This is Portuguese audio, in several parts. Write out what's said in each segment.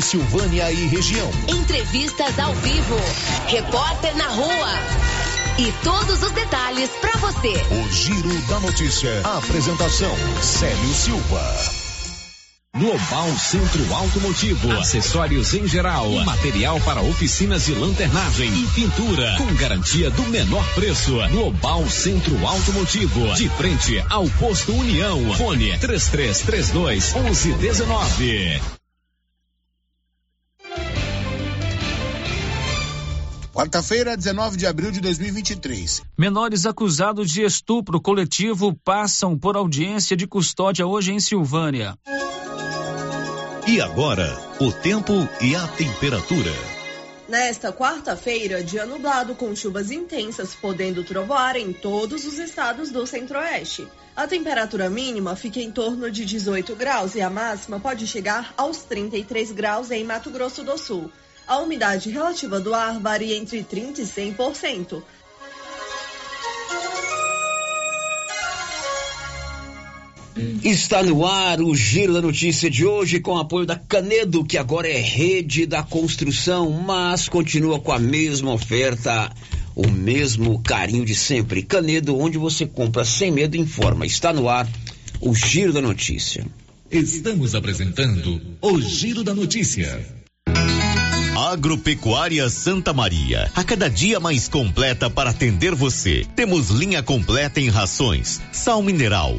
Silvânia e região. Entrevistas ao vivo. Repórter na rua. E todos os detalhes para você. O Giro da Notícia. A apresentação: Célio Silva. Global Centro Automotivo, acessórios em geral, material para oficinas de lanternagem e pintura, com garantia do menor preço. Global Centro Automotivo, de frente ao posto União. Fone 3332 1119. Quarta-feira, 19 de abril de 2023. Menores acusados de estupro coletivo passam por audiência de custódia hoje em Silvânia. E agora, o tempo e a temperatura. Nesta quarta-feira, dia nublado com chuvas intensas, podendo trovoar em todos os estados do centro-oeste. A temperatura mínima fica em torno de 18 graus e a máxima pode chegar aos 33 graus em Mato Grosso do Sul. A umidade relativa do ar varia entre 30% e 100%. Está no ar o Giro da Notícia de hoje com apoio da Canedo, que agora é rede da construção, mas continua com a mesma oferta, o mesmo carinho de sempre. Canedo, onde você compra sem medo, informa. Está no ar o Giro da Notícia. Estamos apresentando o Giro da Notícia. Agropecuária Santa Maria, a cada dia mais completa para atender você. Temos linha completa em rações, sal mineral,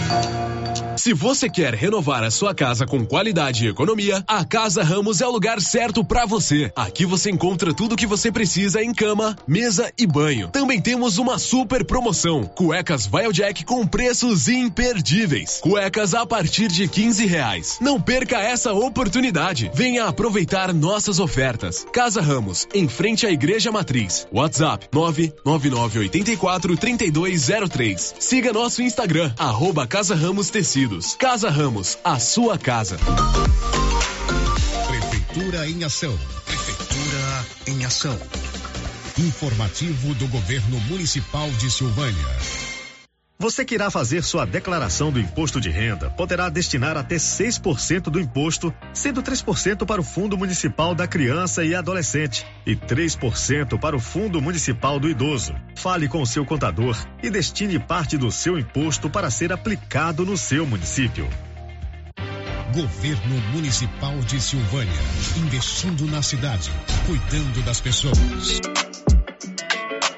Se você quer renovar a sua casa com qualidade e economia, a Casa Ramos é o lugar certo para você. Aqui você encontra tudo o que você precisa em cama, mesa e banho. Também temos uma super promoção: cuecas Jack com preços imperdíveis. Cuecas a partir de 15 reais. Não perca essa oportunidade. Venha aproveitar nossas ofertas. Casa Ramos, em frente à Igreja Matriz. WhatsApp 99984 3203. Siga nosso Instagram, arroba Casa Ramos Tecido. Unidos. Casa Ramos, a sua casa. Prefeitura em ação. Prefeitura em ação. Informativo do Governo Municipal de Silvânia. Você que irá fazer sua declaração do imposto de renda poderá destinar até 6% do imposto, sendo 3% para o Fundo Municipal da Criança e Adolescente e 3% para o Fundo Municipal do Idoso. Fale com o seu contador e destine parte do seu imposto para ser aplicado no seu município. Governo Municipal de Silvânia, investindo na cidade, cuidando das pessoas.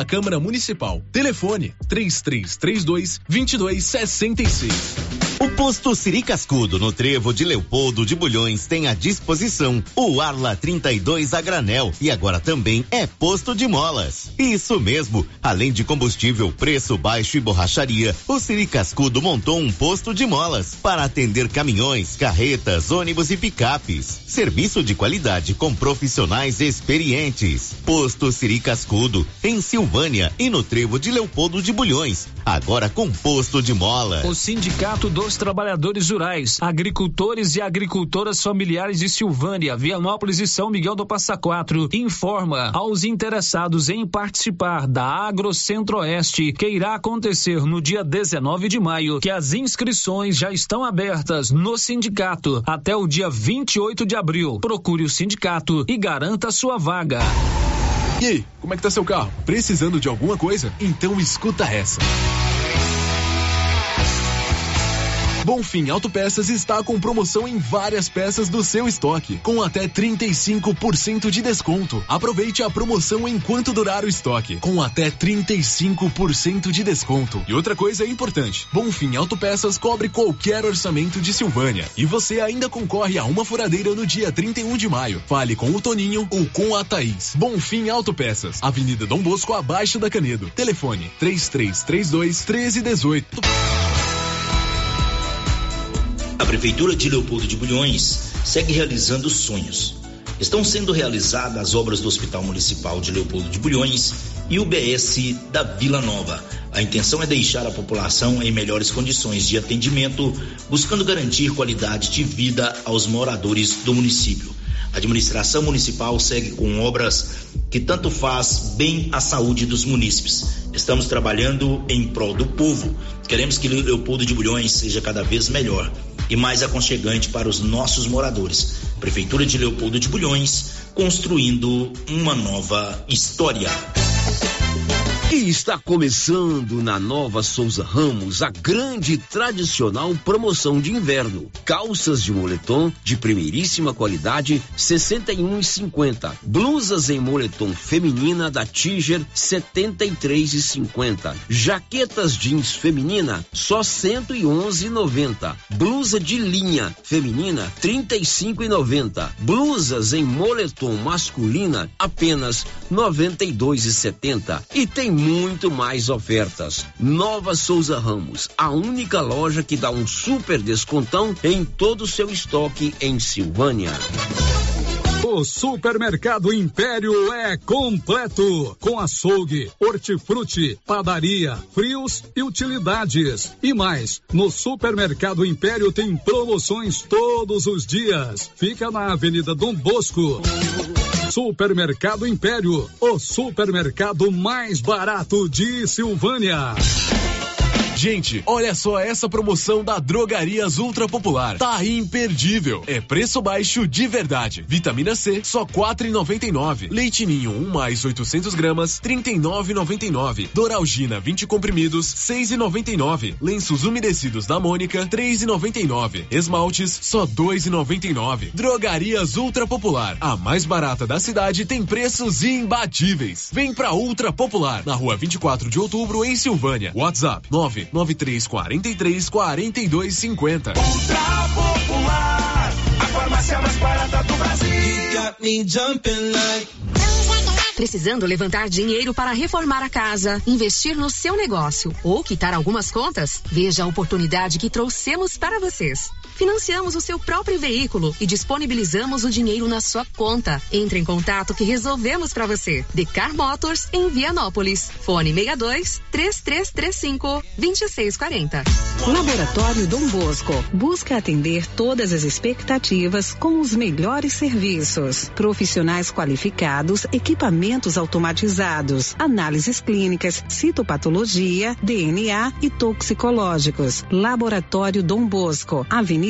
da Câmara Municipal. Telefone 3332 2266. Posto Siri Cascudo, no trevo de Leopoldo de Bulhões, tem à disposição o Arla 32 a granel e agora também é posto de molas. Isso mesmo, além de combustível, preço baixo e borracharia, o Siri Cascudo montou um posto de molas para atender caminhões, carretas, ônibus e picapes. Serviço de qualidade com profissionais experientes. Posto Siri Cascudo, em Silvânia e no trevo de Leopoldo de Bulhões, agora com posto de molas. O Sindicato dos dos Trabalhadores Rurais, agricultores e agricultoras familiares de Silvânia, Vianópolis e São Miguel do Passa Quatro informa aos interessados em participar da Agro Centro-Oeste que irá acontecer no dia 19 de maio que as inscrições já estão abertas no sindicato até o dia 28 de abril. Procure o sindicato e garanta sua vaga. E aí, como é que tá seu carro? Precisando de alguma coisa? Então escuta essa. Bonfim Autopeças está com promoção em várias peças do seu estoque, com até 35% de desconto. Aproveite a promoção enquanto durar o estoque, com até 35% de desconto. E outra coisa importante: Bonfim Autopeças cobre qualquer orçamento de Silvânia. E você ainda concorre a uma furadeira no dia 31 de maio. Fale com o Toninho ou com a Thaís. Bonfim Autopeças, Avenida Dom Bosco, abaixo da Canedo. Telefone 3332 1318. A Prefeitura de Leopoldo de Bulhões segue realizando sonhos. Estão sendo realizadas as obras do Hospital Municipal de Leopoldo de Bulhões e o BS da Vila Nova. A intenção é deixar a população em melhores condições de atendimento, buscando garantir qualidade de vida aos moradores do município. A administração municipal segue com obras que tanto faz bem à saúde dos munícipes. Estamos trabalhando em prol do povo. Queremos que Leopoldo de Bulhões seja cada vez melhor e mais aconchegante para os nossos moradores. Prefeitura de Leopoldo de Bulhões, construindo uma nova história. E está começando na Nova Souza Ramos a grande tradicional promoção de inverno. Calças de moletom de primeiríssima qualidade, 61,50. Blusas em moletom feminina da Tiger, 73,50. Jaquetas jeans feminina, só 111,90. Blusa de linha feminina, 35,90. Blusas em moletom masculina, apenas 92,70. E tem muito mais ofertas. Nova Souza Ramos, a única loja que dá um super descontão em todo o seu estoque em Silvânia. O Supermercado Império é completo, com açougue, hortifruti, padaria, frios e utilidades. E mais, no Supermercado Império tem promoções todos os dias. Fica na Avenida Dom Bosco. Supermercado Império, o supermercado mais barato de Silvânia. Gente, olha só essa promoção da Drogarias Ultra Popular. Tá imperdível. É preço baixo de verdade. Vitamina C, só e nove. Leite Ninho, um mais 800 gramas, e nove. Doralgina, 20 comprimidos, seis e noventa e nove. Lenços umedecidos da Mônica, três e noventa e nove. Esmaltes, só dois e noventa e nove. Drogarias Ultra Popular, a mais barata da cidade, tem preços imbatíveis. Vem pra Ultra Popular, na rua 24 de outubro, em Silvânia. WhatsApp, nove 9343 4250. Ultra Popular, a farmácia mais barata do Brasil. Precisando levantar dinheiro para reformar a casa, investir no seu negócio ou quitar algumas contas? Veja a oportunidade que trouxemos para vocês. Financiamos o seu próprio veículo e disponibilizamos o dinheiro na sua conta. Entre em contato que resolvemos para você. Decar Motors em Vianópolis. Fone 62 3335 2640. Laboratório Dom Bosco busca atender todas as expectativas com os melhores serviços. Profissionais qualificados, equipamentos automatizados, análises clínicas, citopatologia, DNA e toxicológicos. Laboratório Dom Bosco, Avenida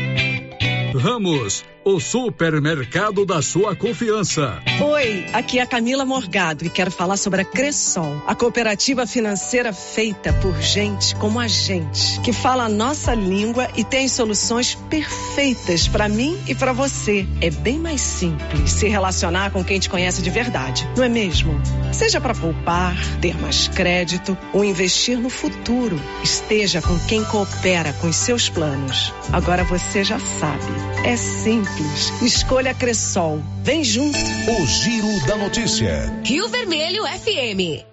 Ramos, o supermercado da sua confiança. Oi, aqui é a Camila Morgado e quero falar sobre a Cressol, a cooperativa financeira feita por gente como a gente, que fala a nossa língua e tem soluções perfeitas para mim e para você. É bem mais simples se relacionar com quem te conhece de verdade, não é mesmo? Seja para poupar, ter mais crédito ou investir no futuro, esteja com quem coopera com os seus planos. Agora você já sabe, é simples. Escolha Cressol. Vem junto. O Giro da Notícia. Rio Vermelho FM.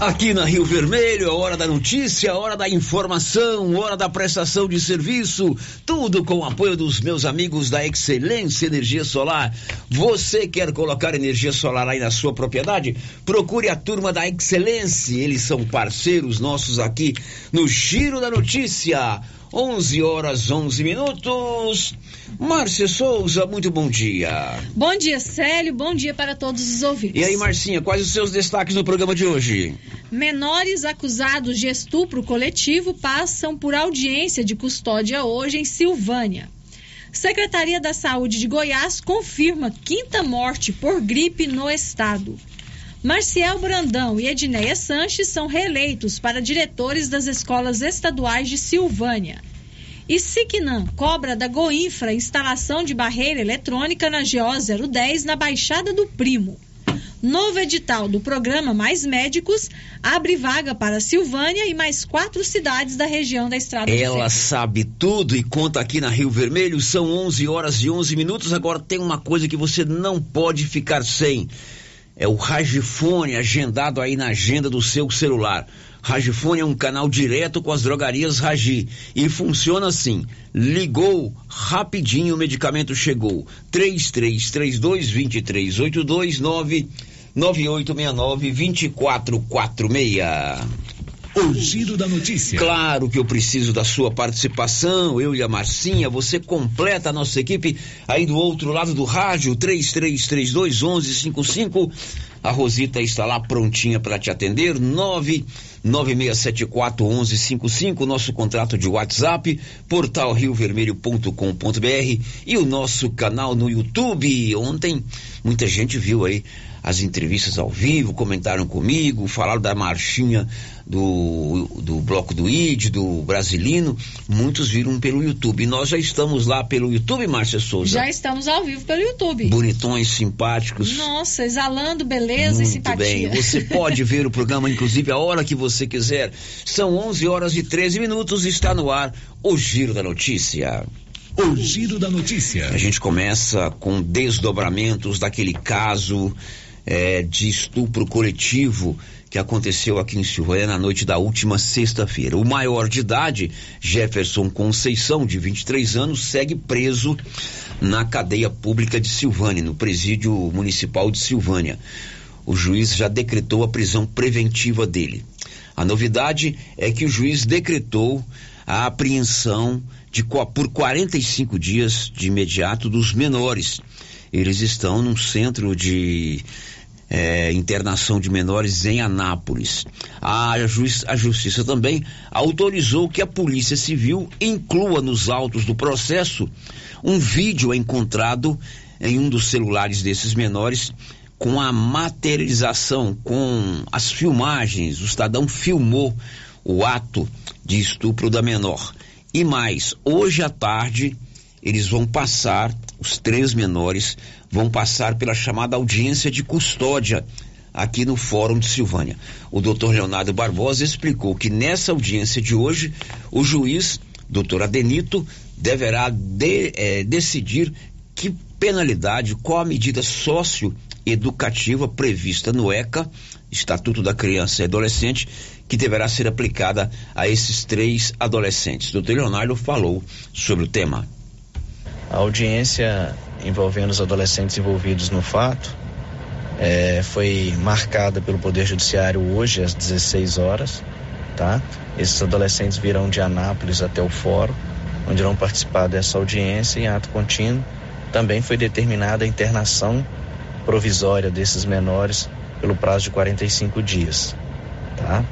Aqui na Rio Vermelho, a hora da notícia, a hora da informação, hora da prestação de serviço, tudo com o apoio dos meus amigos da Excelência Energia Solar. Você quer colocar energia solar aí na sua propriedade? Procure a turma da Excelência, eles são parceiros nossos aqui no Giro da Notícia. 11 horas 11 minutos. Márcia Souza, muito bom dia. Bom dia, Célio. Bom dia para todos os ouvintes. E aí, Marcinha, quais os seus destaques no programa de hoje? Menores acusados de estupro coletivo passam por audiência de custódia hoje em Silvânia. Secretaria da Saúde de Goiás confirma quinta morte por gripe no estado. Marcial Brandão e Edneia Sanches são reeleitos para diretores das escolas estaduais de Silvânia. E Siquinam cobra da Goinfra instalação de barreira eletrônica na GO 010 na Baixada do Primo. Novo edital do programa Mais Médicos abre vaga para Silvânia e mais quatro cidades da região da Estrada Ela sabe tudo e conta aqui na Rio Vermelho. São 11 horas e 11 minutos. Agora tem uma coisa que você não pode ficar sem é o Ragifone agendado aí na agenda do seu celular. Ragifone é um canal direto com as drogarias Ragi e funciona assim: ligou, rapidinho o medicamento chegou. 3332 2382 99869 2446. O giro da notícia. Claro que eu preciso da sua participação, eu e a Marcinha. Você completa a nossa equipe aí do outro lado do rádio, 3332 1155. A Rosita está lá prontinha para te atender, 99674 1155, nosso contrato de WhatsApp, portal riovermelho.com.br e o nosso canal no YouTube. Ontem muita gente viu aí as entrevistas ao vivo, comentaram comigo, falaram da marchinha do, do bloco do ID, do Brasilino, muitos viram pelo YouTube. Nós já estamos lá pelo YouTube, Márcia Souza. Já estamos ao vivo pelo YouTube. Bonitões, simpáticos. Nossa, exalando beleza Muito e simpatia. bem. Você pode ver o programa, inclusive, a hora que você quiser. São 11 horas e 13 minutos está no ar o Giro da Notícia. O Giro da Notícia. A gente começa com desdobramentos daquele caso é, de estupro coletivo que aconteceu aqui em Silvânia na noite da última sexta-feira. O maior de idade, Jefferson Conceição, de 23 anos, segue preso na cadeia pública de Silvânia, no presídio municipal de Silvânia. O juiz já decretou a prisão preventiva dele. A novidade é que o juiz decretou a apreensão de, por 45 dias de imediato dos menores. Eles estão num centro de é, internação de menores em Anápolis. A, juiz, a Justiça também autorizou que a Polícia Civil inclua nos autos do processo um vídeo encontrado em um dos celulares desses menores com a materialização, com as filmagens. O cidadão filmou o ato de estupro da menor. E mais, hoje à tarde eles vão passar, os três menores vão passar pela chamada audiência de custódia aqui no Fórum de Silvânia. O doutor Leonardo Barbosa explicou que nessa audiência de hoje, o juiz, doutor Adenito, deverá de, é, decidir que penalidade, qual a medida socioeducativa prevista no ECA, Estatuto da Criança e Adolescente, que deverá ser aplicada a esses três adolescentes. Doutor Leonardo falou sobre o tema. A audiência envolvendo os adolescentes envolvidos no fato é, foi marcada pelo Poder Judiciário hoje às 16 horas. Tá? Esses adolescentes virão de Anápolis até o fórum, onde irão participar dessa audiência em ato contínuo. Também foi determinada a internação provisória desses menores pelo prazo de 45 dias. Tá?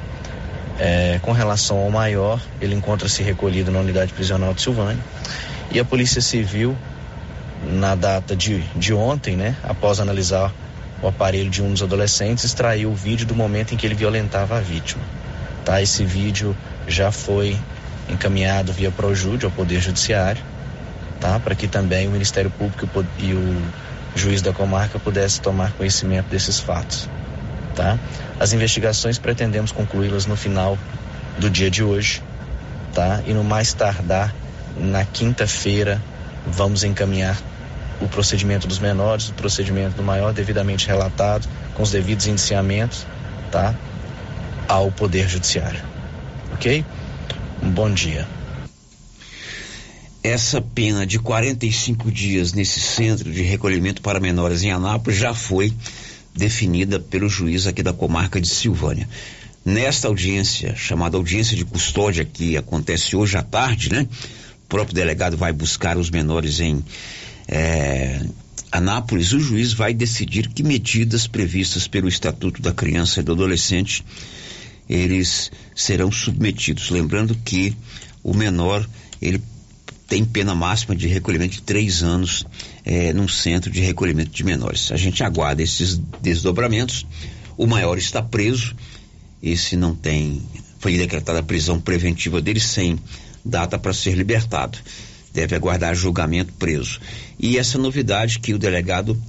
É, com relação ao maior, ele encontra-se recolhido na unidade prisional de Silvânia e a Polícia Civil, na data de, de ontem, né, após analisar o aparelho de um dos adolescentes, extraiu o vídeo do momento em que ele violentava a vítima. Tá? Esse vídeo já foi encaminhado via Projúdio ao Poder Judiciário, tá? para que também o Ministério Público e o juiz da comarca pudesse tomar conhecimento desses fatos. Tá? As investigações pretendemos concluí-las no final do dia de hoje, tá? E no mais tardar na quinta-feira, vamos encaminhar o procedimento dos menores, o procedimento do maior devidamente relatado, com os devidos indiciamentos, tá? ao Poder Judiciário. Ok? Um bom dia. Essa pena de 45 dias nesse centro de recolhimento para menores em Anápolis já foi definida pelo juiz aqui da comarca de Silvânia. Nesta audiência, chamada audiência de custódia, que acontece hoje à tarde, né? O próprio delegado vai buscar os menores em é, Anápolis. O juiz vai decidir que medidas previstas pelo Estatuto da Criança e do Adolescente eles serão submetidos. Lembrando que o menor ele tem pena máxima de recolhimento de três anos é, num centro de recolhimento de menores. A gente aguarda esses desdobramentos. O maior está preso. Esse não tem. Foi decretada a prisão preventiva dele sem data para ser libertado. Deve aguardar julgamento preso. E essa novidade que o delegado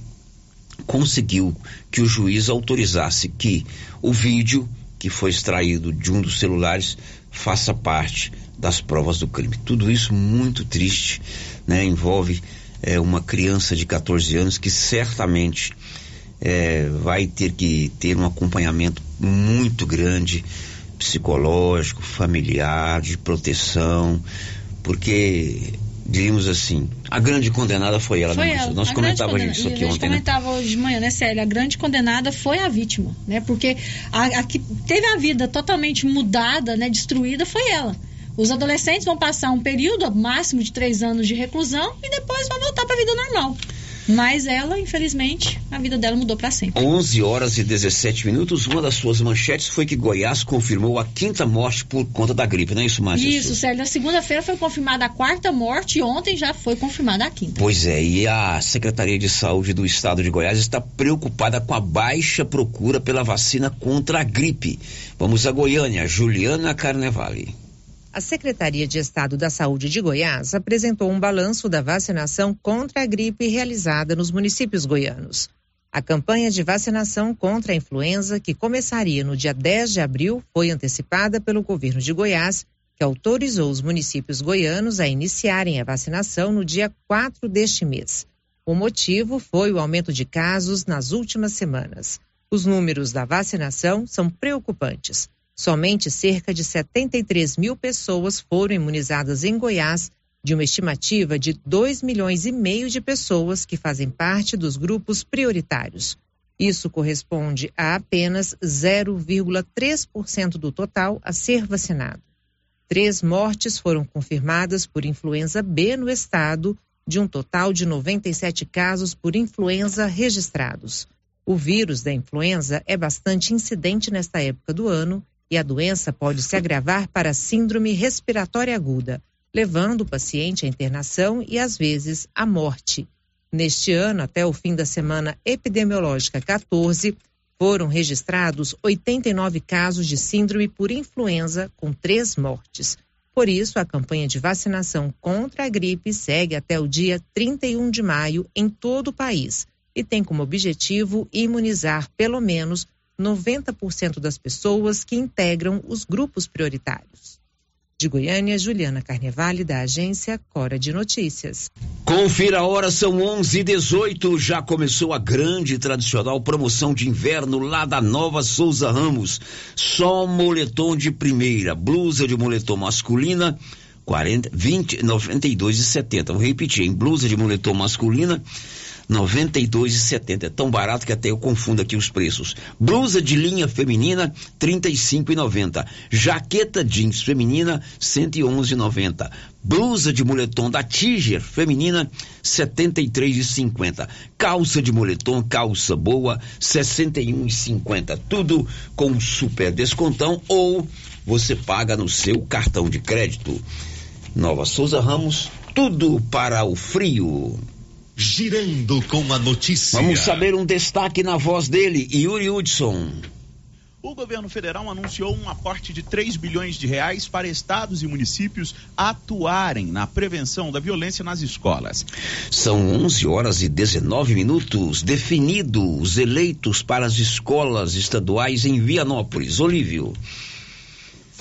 conseguiu que o juiz autorizasse que o vídeo que foi extraído de um dos celulares faça parte das provas do crime. Tudo isso muito triste, né? Envolve é, uma criança de 14 anos que certamente é, vai ter que ter um acompanhamento muito grande, psicológico, familiar, de proteção, porque diríamos assim, a grande condenada foi ela, foi né, ela. Nós comentávamos isso aqui ontem, A gente comentava né? hoje de manhã, né, Célia? A grande condenada foi a vítima, né? Porque a, a que teve a vida totalmente mudada, né, destruída, foi ela. Os adolescentes vão passar um período máximo de três anos de reclusão e depois vão voltar para a vida normal. Mas ela, infelizmente, a vida dela mudou para sempre. 11 horas e 17 minutos. Uma das suas manchetes foi que Goiás confirmou a quinta morte por conta da gripe, não é isso, Márcia? Isso, Sérgio. Na segunda-feira foi confirmada a quarta morte e ontem já foi confirmada a quinta. Pois é, e a Secretaria de Saúde do Estado de Goiás está preocupada com a baixa procura pela vacina contra a gripe. Vamos a Goiânia, Juliana Carnevale. A Secretaria de Estado da Saúde de Goiás apresentou um balanço da vacinação contra a gripe realizada nos municípios goianos. A campanha de vacinação contra a influenza, que começaria no dia 10 de abril, foi antecipada pelo governo de Goiás, que autorizou os municípios goianos a iniciarem a vacinação no dia 4 deste mês. O motivo foi o aumento de casos nas últimas semanas. Os números da vacinação são preocupantes. Somente cerca de 73 mil pessoas foram imunizadas em Goiás, de uma estimativa de 2 milhões e meio de pessoas que fazem parte dos grupos prioritários. Isso corresponde a apenas 0,3% do total a ser vacinado. Três mortes foram confirmadas por influenza B no estado, de um total de 97 casos por influenza registrados. O vírus da influenza é bastante incidente nesta época do ano e a doença pode se agravar para síndrome respiratória aguda, levando o paciente à internação e, às vezes, à morte. Neste ano, até o fim da semana epidemiológica 14, foram registrados 89 casos de síndrome por influenza, com três mortes. Por isso, a campanha de vacinação contra a gripe segue até o dia 31 de maio em todo o país e tem como objetivo imunizar pelo menos 90% das pessoas que integram os grupos prioritários. De Goiânia, Juliana Carnevale, da agência Cora de Notícias. Confira a hora, são 11 e 18 Já começou a grande tradicional promoção de inverno lá da Nova Souza Ramos. Só moletom de primeira, blusa de moletom masculina, 40, 20, 92 e 70. Vou repetir, em blusa de moletom masculina, 92,70. É tão barato que até eu confundo aqui os preços. Blusa de linha feminina 35,90. Jaqueta jeans feminina 111,90. Blusa de moletom da Tiger feminina 73,50. Calça de moletom, calça boa 61,50. Tudo com super descontão ou você paga no seu cartão de crédito. Nova Souza Ramos, tudo para o frio. Girando com a notícia. Vamos saber um destaque na voz dele, Yuri Hudson. O governo federal anunciou um aporte de 3 bilhões de reais para estados e municípios atuarem na prevenção da violência nas escolas. São 11 horas e 19 minutos. Definidos os eleitos para as escolas estaduais em Vianópolis. Olívio.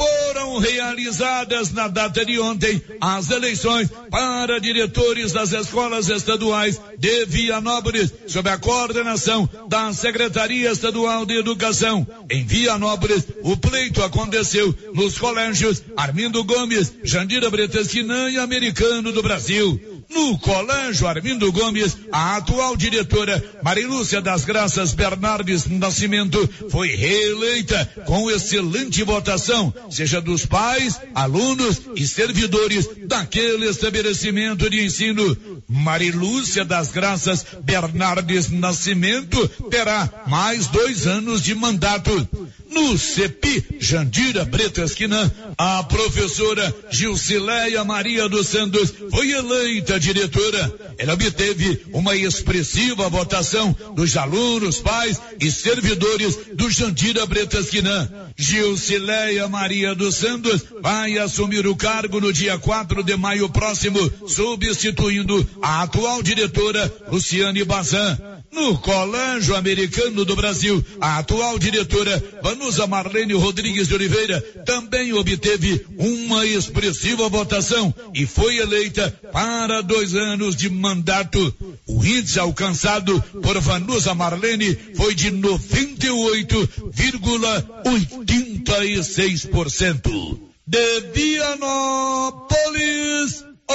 Foram realizadas na data de ontem as eleições para diretores das escolas estaduais de Vianópolis, sob a coordenação da Secretaria Estadual de Educação. Em Vianópolis, o pleito aconteceu nos colégios Armindo Gomes, Jandira Bretesquinan e Americano do Brasil. No Colégio Armindo Gomes, a atual diretora Marilúcia das Graças Bernardes Nascimento foi reeleita com excelente votação, seja dos pais, alunos e servidores daquele estabelecimento de ensino. Marilúcia das Graças Bernardes Nascimento terá mais dois anos de mandato. No CEPI, Jandira Bretas Quinan, a professora Gilcileia Maria dos Santos foi eleita diretora. Ela obteve uma expressiva votação dos alunos, pais e servidores do Jandira Bretas Quinan. Gilcileia Maria dos Santos vai assumir o cargo no dia 4 de maio próximo, substituindo a atual diretora Luciane Bazan. No Colégio Americano do Brasil, a atual diretora Vanusa Marlene Rodrigues de Oliveira também obteve uma expressiva votação e foi eleita para dois anos de mandato. O índice alcançado por Vanusa Marlene foi de 98,86%. De Vianópolis,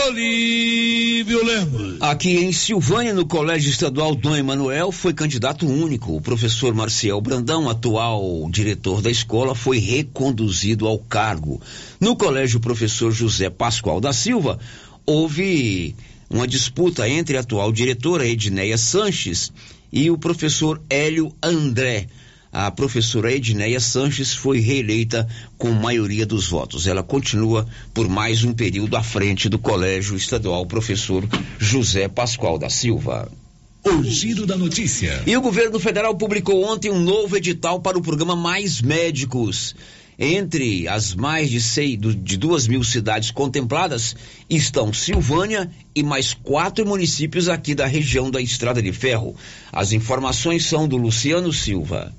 Olívio Lemos. Aqui em Silvânia, no Colégio Estadual Dom Emanuel, foi candidato único. O professor Marcial Brandão, atual diretor da escola, foi reconduzido ao cargo. No Colégio Professor José Pascoal da Silva, houve uma disputa entre a atual diretora Edneia Sanches e o professor Hélio André a professora Edneia Sanches foi reeleita com maioria dos votos. Ela continua por mais um período à frente do Colégio Estadual Professor José Pascoal da Silva. O giro da notícia. E o governo federal publicou ontem um novo edital para o programa Mais Médicos. Entre as mais de, seis, de duas mil cidades contempladas estão Silvânia e mais quatro municípios aqui da região da Estrada de Ferro. As informações são do Luciano Silva.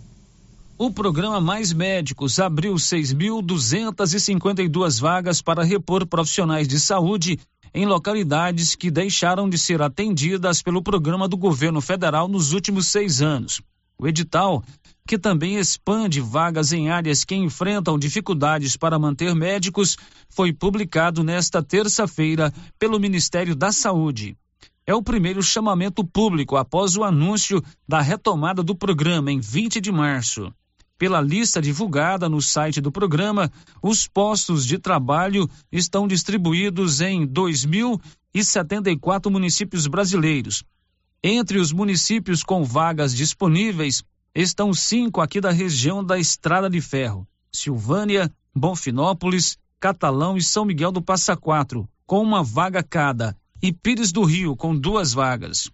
O programa Mais Médicos abriu 6.252 vagas para repor profissionais de saúde em localidades que deixaram de ser atendidas pelo programa do governo federal nos últimos seis anos. O edital, que também expande vagas em áreas que enfrentam dificuldades para manter médicos, foi publicado nesta terça-feira pelo Ministério da Saúde. É o primeiro chamamento público após o anúncio da retomada do programa em 20 de março. Pela lista divulgada no site do programa, os postos de trabalho estão distribuídos em 2.074 municípios brasileiros. Entre os municípios com vagas disponíveis estão cinco aqui da região da Estrada de Ferro: Silvânia, Bonfinópolis, Catalão e São Miguel do Passa Quatro, com uma vaga cada, e Pires do Rio, com duas vagas.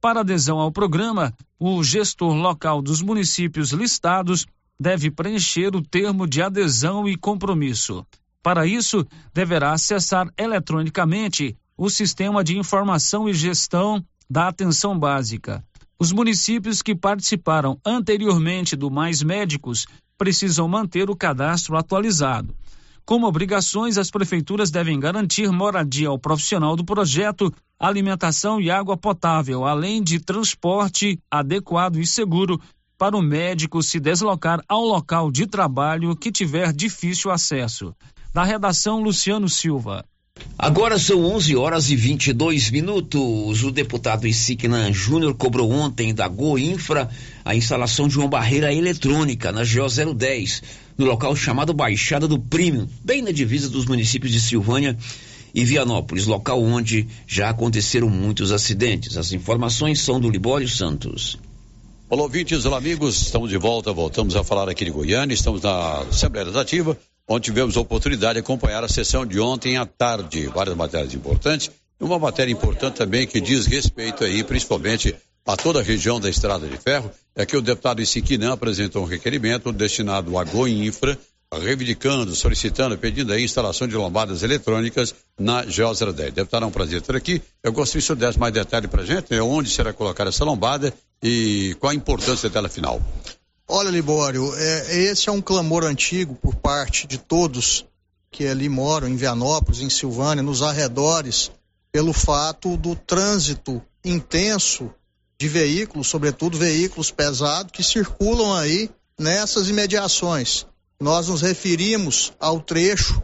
Para adesão ao programa, o gestor local dos municípios listados deve preencher o termo de adesão e compromisso. Para isso, deverá acessar eletronicamente o Sistema de Informação e Gestão da Atenção Básica. Os municípios que participaram anteriormente do Mais Médicos precisam manter o cadastro atualizado. Como obrigações, as prefeituras devem garantir moradia ao profissional do projeto, alimentação e água potável, além de transporte adequado e seguro para o médico se deslocar ao local de trabalho que tiver difícil acesso. Da redação, Luciano Silva. Agora são 11 horas e 22 minutos. O deputado Isignan Júnior cobrou ontem da Goinfra a instalação de uma barreira eletrônica na GO 010, no local chamado Baixada do Prêmio, bem na divisa dos municípios de Silvânia e Vianópolis, local onde já aconteceram muitos acidentes. As informações são do Libório Santos. Olá, ouvintes, olá, amigos. Estamos de volta, voltamos a falar aqui de Goiânia. Estamos na Assembleia Legislativa, onde tivemos a oportunidade de acompanhar a sessão de ontem à tarde. Várias matérias importantes. E uma matéria importante também que diz respeito aí, principalmente a toda a região da Estrada de Ferro, é que o deputado Isiquinã apresentou um requerimento destinado à Goinfra, reivindicando, solicitando, pedindo a instalação de lombadas eletrônicas na GO 010. Deputado, é um prazer ter aqui. Eu gostaria que o senhor desse mais detalhe para gente, né? onde será colocada essa lombada e qual a importância dela final? Olha, Libório, é, esse é um clamor antigo por parte de todos que ali moram em Vianópolis, em Silvânia, nos arredores, pelo fato do trânsito intenso de veículos, sobretudo veículos pesados, que circulam aí nessas imediações. Nós nos referimos ao trecho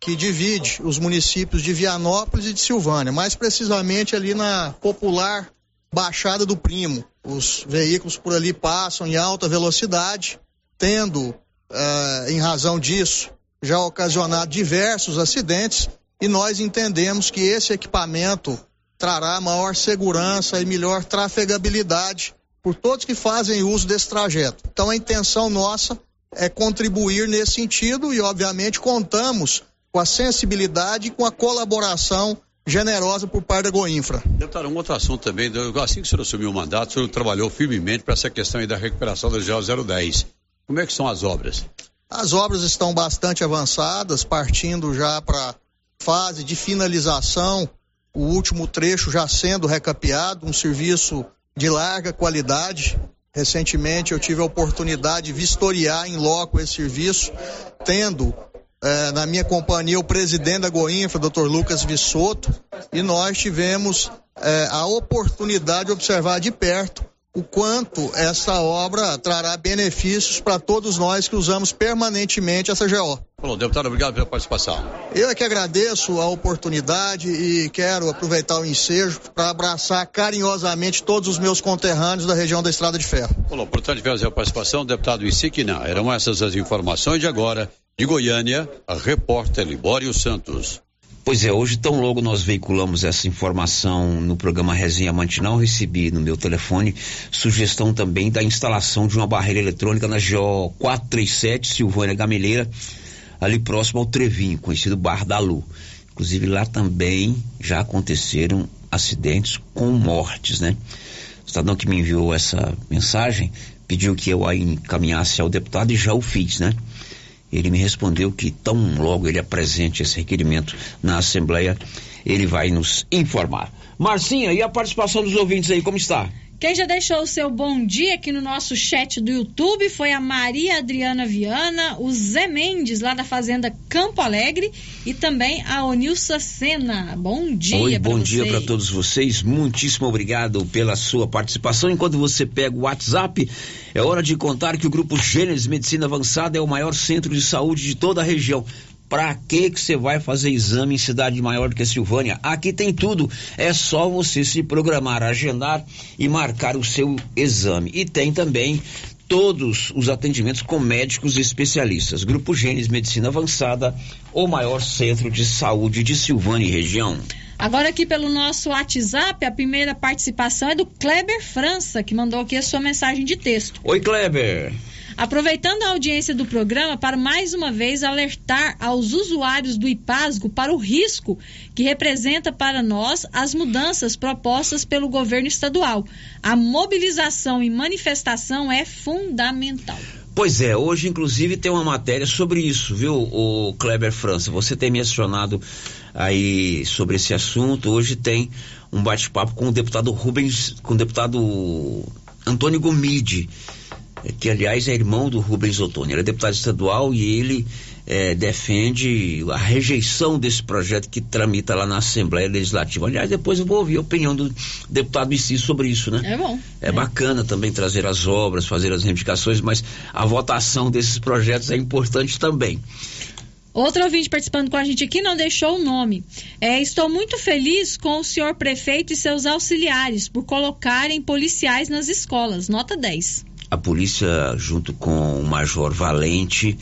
que divide os municípios de Vianópolis e de Silvânia, mais precisamente ali na popular Baixada do Primo. Os veículos por ali passam em alta velocidade, tendo, eh, em razão disso, já ocasionado diversos acidentes, e nós entendemos que esse equipamento trará maior segurança e melhor trafegabilidade por todos que fazem uso desse trajeto. Então a intenção nossa é contribuir nesse sentido e, obviamente, contamos com a sensibilidade e com a colaboração generosa por parte da Goinfra. Deputado, um outro assunto também, assim que o senhor assumiu o mandato, o senhor trabalhou firmemente para essa questão aí da recuperação da GO 010. Como é que são as obras? As obras estão bastante avançadas, partindo já para fase de finalização, o último trecho já sendo recapeado, um serviço de larga qualidade. Recentemente eu tive a oportunidade de vistoriar em loco esse serviço, tendo é, na minha companhia o presidente da Goinfra, Dr. Lucas Vissoto, e nós tivemos é, a oportunidade de observar de perto o quanto essa obra trará benefícios para todos nós que usamos permanentemente essa GO. Falou, deputado, obrigado pela participação. Eu é que agradeço a oportunidade e quero aproveitar o ensejo para abraçar carinhosamente todos os meus conterrâneos da região da Estrada de Ferro. Falou, portanto, tivemos a participação, deputado Isiquina. Eram essas as informações de agora. De Goiânia, a repórter Libório Santos. Pois é, hoje tão logo nós veiculamos essa informação no programa Resenha Mantinal, recebi no meu telefone sugestão também da instalação de uma barreira eletrônica na GO 437 Silvânia Gameleira, ali próximo ao Trevinho, conhecido Bar da Lu. Inclusive lá também já aconteceram acidentes com mortes, né? O cidadão que me enviou essa mensagem pediu que eu a encaminhasse ao deputado e já o fiz, né? Ele me respondeu que tão logo ele apresente esse requerimento na Assembleia, ele vai nos informar. Marcinha, e a participação dos ouvintes aí, como está? Quem já deixou o seu bom dia aqui no nosso chat do YouTube foi a Maria Adriana Viana, o Zé Mendes, lá da Fazenda Campo Alegre, e também a Onilsa Sena. Bom dia Oi, bom vocês. dia para todos vocês. Muitíssimo obrigado pela sua participação. Enquanto você pega o WhatsApp, é hora de contar que o Grupo Gênesis Medicina Avançada é o maior centro de saúde de toda a região. Pra que que você vai fazer exame em cidade maior do que Silvânia? Aqui tem tudo. É só você se programar, agendar e marcar o seu exame. E tem também todos os atendimentos com médicos e especialistas. Grupo Gênesis Medicina Avançada, o maior centro de saúde de Silvânia e região. Agora aqui pelo nosso WhatsApp, a primeira participação é do Kleber França, que mandou aqui a sua mensagem de texto. Oi, Kleber. Aproveitando a audiência do programa para mais uma vez alertar aos usuários do IPASGO para o risco que representa para nós as mudanças propostas pelo governo estadual. A mobilização e manifestação é fundamental. Pois é, hoje inclusive tem uma matéria sobre isso, viu, o Kleber França? Você tem mencionado aí sobre esse assunto. Hoje tem um bate-papo com o deputado Rubens, com o deputado Antônio Gomide que aliás é irmão do Rubens Ottoni. Ele é deputado estadual e ele é, defende a rejeição desse projeto que tramita lá na Assembleia Legislativa. Aliás, depois eu vou ouvir a opinião do deputado Issi sobre isso, né? É bom. É, é, bacana também trazer as obras, fazer as reivindicações, mas a votação desses projetos é importante também. Outro ouvinte participando com a gente aqui não deixou o nome. É, estou muito feliz com o senhor prefeito e seus auxiliares por colocarem policiais nas escolas. Nota 10 a polícia, junto com o Major Valente,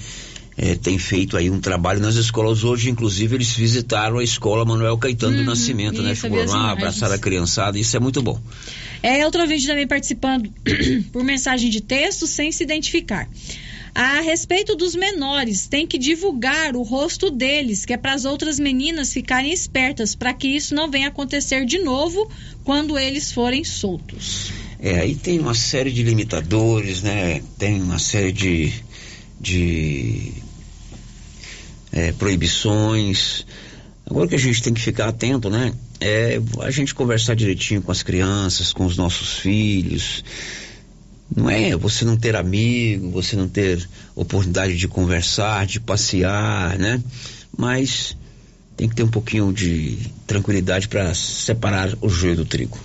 eh, tem feito aí um trabalho nas escolas. Hoje, inclusive, eles visitaram a escola Manuel Caetano uhum, do Nascimento, né? Foram lá, abraçaram a criançada, isso é muito bom. É, outro ouvinte também participando por mensagem de texto, sem se identificar. A respeito dos menores, tem que divulgar o rosto deles, que é para as outras meninas ficarem espertas, para que isso não venha acontecer de novo quando eles forem soltos. É, aí tem uma série de limitadores, né? Tem uma série de, de é, proibições. Agora que a gente tem que ficar atento, né? É a gente conversar direitinho com as crianças, com os nossos filhos. Não é você não ter amigo, você não ter oportunidade de conversar, de passear, né? mas tem que ter um pouquinho de tranquilidade para separar o joio do trigo.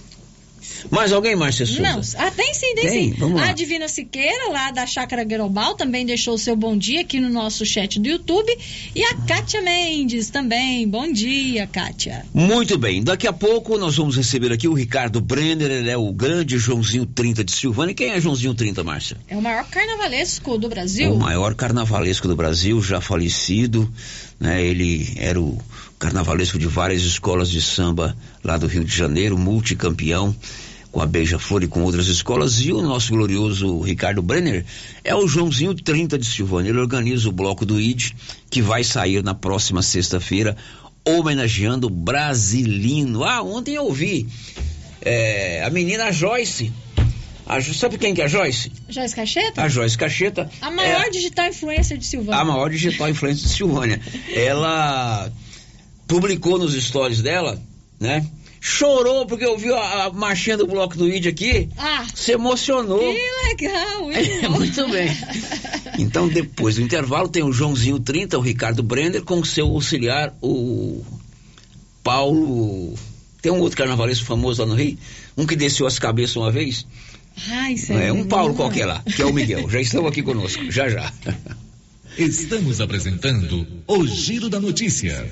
Mais alguém, Márcia Souza? Não, ah, tem sim, tem, Tem? sim. Vamos lá. A Divina Siqueira, lá da Chácara Global, também deixou o seu bom dia aqui no nosso chat do YouTube. E a Kátia Mendes também. Bom dia, Kátia. Muito bem, daqui a pouco nós vamos receber aqui o Ricardo Brenner, ele é o grande Joãozinho 30 de Silvânia. Quem é Joãozinho 30, Márcia? É o maior carnavalesco do Brasil. O maior carnavalesco do Brasil, já falecido, né? Ele era o carnavalesco de várias escolas de samba lá do Rio de Janeiro, multicampeão com a Beija-Flor e com outras escolas, e o nosso glorioso Ricardo Brenner é o Joãozinho 30 de Silvânia. Ele organiza o bloco do ID, que vai sair na próxima sexta-feira, homenageando o Brasilino. Ah, ontem eu ouvi é, a menina Joyce. A sabe quem que é a Joyce? Joyce Cacheta? A Joyce Cacheta. A maior é digital influencer de Silvânia. a maior digital influencer de Silvânia. Ela publicou nos stories dela, né? Chorou porque ouviu a, a marchinha do bloco do ID aqui. Ah, Se emocionou. que legal. É, muito bem. Então, depois do intervalo, tem o Joãozinho 30, o Ricardo Brenner, com o seu auxiliar, o Paulo. Tem um outro carnavalesco famoso lá no Rio, um que desceu as cabeças uma vez. Ai, É, sério. um Paulo qualquer lá, que é o Miguel. Já estão aqui conosco, já já. Estamos apresentando o Giro da Notícia.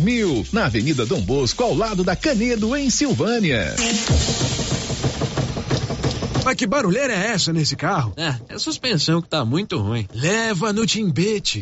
na Avenida Dom Bosco, ao lado da Canedo, em Silvânia. Mas que barulheira é essa nesse carro? É, é a suspensão que tá muito ruim. Leva no Timbete.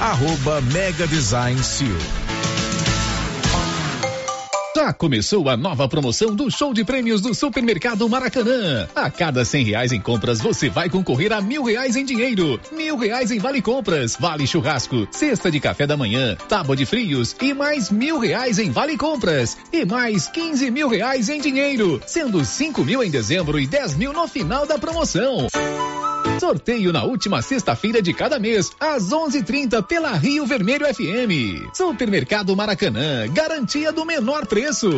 arroba Mega Design Seal. Já começou a nova promoção do show de prêmios do Supermercado Maracanã. A cada cem reais em compras, você vai concorrer a mil reais em dinheiro, mil reais em vale compras, vale churrasco, cesta de café da manhã, tábua de frios e mais mil reais em vale compras e mais quinze mil reais em dinheiro, sendo cinco mil em dezembro e dez mil no final da promoção. Sorteio na última sexta-feira de cada mês, às 11:30 pela Rio Vermelho FM. Supermercado Maracanã, garantia do menor preço.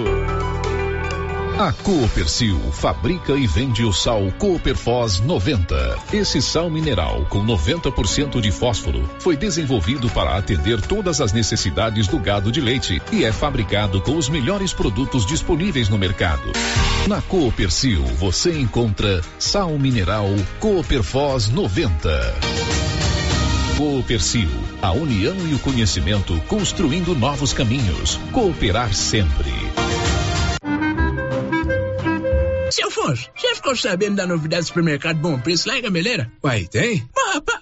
A Coopercil fabrica e vende o sal Cooperfós 90. Esse sal mineral com 90% de fósforo foi desenvolvido para atender todas as necessidades do gado de leite e é fabricado com os melhores produtos disponíveis no mercado. Na Coopercil você encontra sal mineral Cooperfós 90. Coopercil, a união e o conhecimento construindo novos caminhos. Cooperar sempre. Seu Afonso, você ficou sabendo da novidade do supermercado Bom Preço lá em Gameleira? Uai, tem? Mas, rapaz,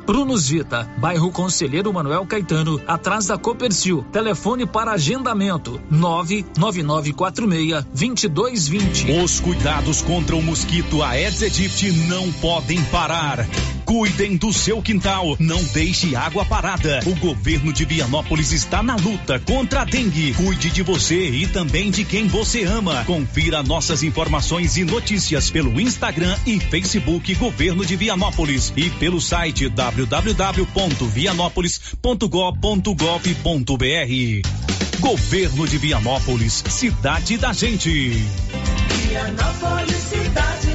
Prunus Vita, bairro Conselheiro Manuel Caetano, atrás da Copercil. Telefone para agendamento: 99946-2220. Os cuidados contra o mosquito Aedes aegypti não podem parar. Cuidem do seu quintal, não deixe água parada. O governo de Vianópolis está na luta contra a dengue. Cuide de você e também de quem você ama. Confira nossas informações e notícias pelo Instagram e Facebook Governo de Vianópolis e pelo site www.vianópolis.gov.gov.br. Governo de Vianópolis, cidade da gente. Vianópolis, cidade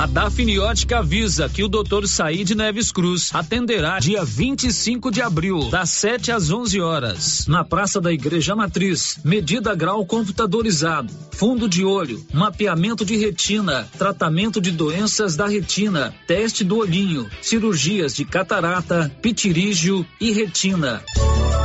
A Dafniótica avisa que o Dr. Said Neves Cruz atenderá dia 25 de abril, das 7 às 11 horas, na Praça da Igreja Matriz. Medida grau computadorizado, fundo de olho, mapeamento de retina, tratamento de doenças da retina, teste do olhinho, cirurgias de catarata, pitirígio e retina.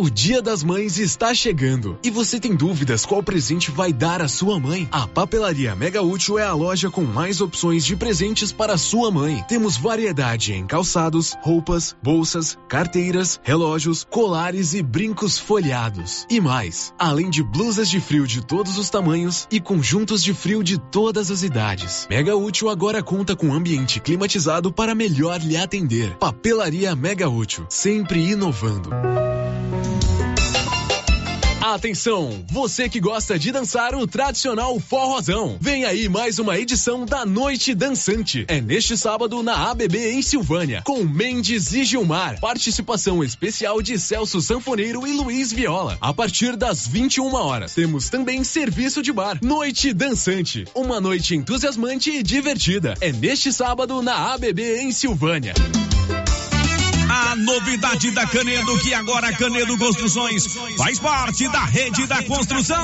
O Dia das Mães está chegando e você tem dúvidas qual presente vai dar à sua mãe? A Papelaria Mega Útil é a loja com mais opções de presentes para sua mãe. Temos variedade em calçados, roupas, bolsas, carteiras, relógios, colares e brincos folhados. E mais, além de blusas de frio de todos os tamanhos e conjuntos de frio de todas as idades. Mega Útil agora conta com ambiente climatizado para melhor lhe atender. Papelaria Mega Útil, sempre inovando. Atenção, você que gosta de dançar o tradicional forrozão. Vem aí mais uma edição da Noite Dançante. É neste sábado na ABB em Silvânia, com Mendes e Gilmar. Participação especial de Celso Sanfoneiro e Luiz Viola. A partir das 21 horas, temos também serviço de bar. Noite Dançante, uma noite entusiasmante e divertida. É neste sábado na ABB em Silvânia. A novidade da Canedo, que agora a Canedo Construções faz parte da rede da construção.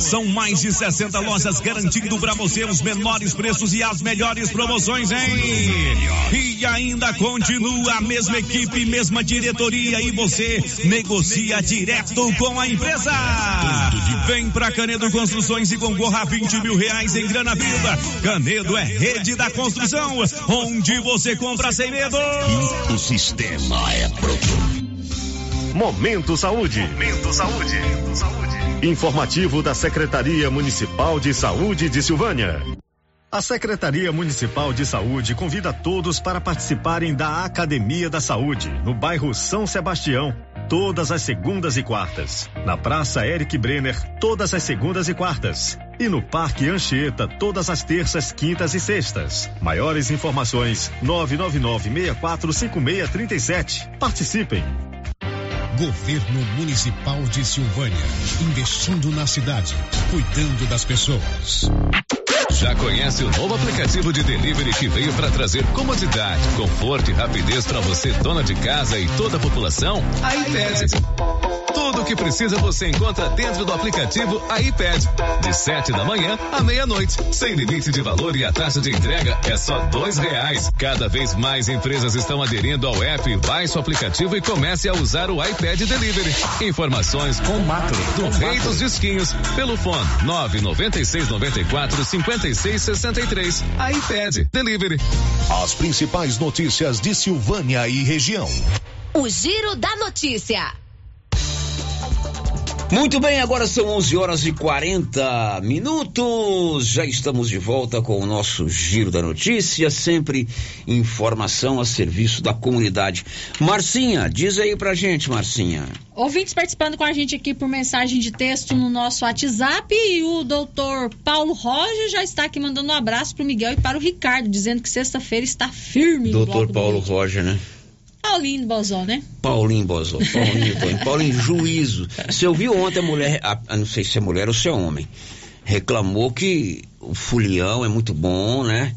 São mais de 60 lojas garantindo para você os menores preços e as melhores promoções, hein? E ainda continua a mesma equipe, mesma diretoria e você negocia direto com a empresa. Vem pra Canedo Construções e concorra a 20 mil reais em grana viva. Canedo é rede da construção, onde você compra sem medo. Sistema é pronto. Momento Saúde. Momento Saúde. Informativo da Secretaria Municipal de Saúde de Silvânia. A Secretaria Municipal de Saúde convida todos para participarem da Academia da Saúde, no bairro São Sebastião, todas as segundas e quartas. Na Praça Eric Brenner, todas as segundas e quartas. E no Parque Anchieta, todas as terças, quintas e sextas. Maiores informações: 996-645637. Participem! Governo Municipal de Silvânia. Investindo na cidade, cuidando das pessoas. Já conhece o novo aplicativo de delivery que veio para trazer comodidade, conforto e rapidez para você, dona de casa e toda a população? A Intese. Tudo o que precisa você encontra dentro do aplicativo iPad. De 7 da manhã à meia-noite. Sem limite de valor e a taxa de entrega é só dois reais. Cada vez mais empresas estão aderindo ao app. Baixe o aplicativo e comece a usar o iPad Delivery. Informações com Macro, do Rei dos Disquinhos, pelo fone 996 94 56 63. iPad Delivery. As principais notícias de Silvânia e região. O Giro da Notícia. Muito bem, agora são 11 horas e 40 minutos. Já estamos de volta com o nosso Giro da Notícia, sempre informação a serviço da comunidade. Marcinha, diz aí pra gente, Marcinha. Ouvintes participando com a gente aqui por mensagem de texto no nosso WhatsApp e o doutor Paulo Roger já está aqui mandando um abraço pro Miguel e para o Ricardo, dizendo que sexta-feira está firme. Doutor do Paulo. Roger, né? Paulinho Bozó, né? Paulinho Bozó, Paulinho, Paulinho, Paulinho, juízo. Você ouviu ontem a mulher, a, não sei se é mulher ou se é homem, reclamou que o fulião é muito bom, né?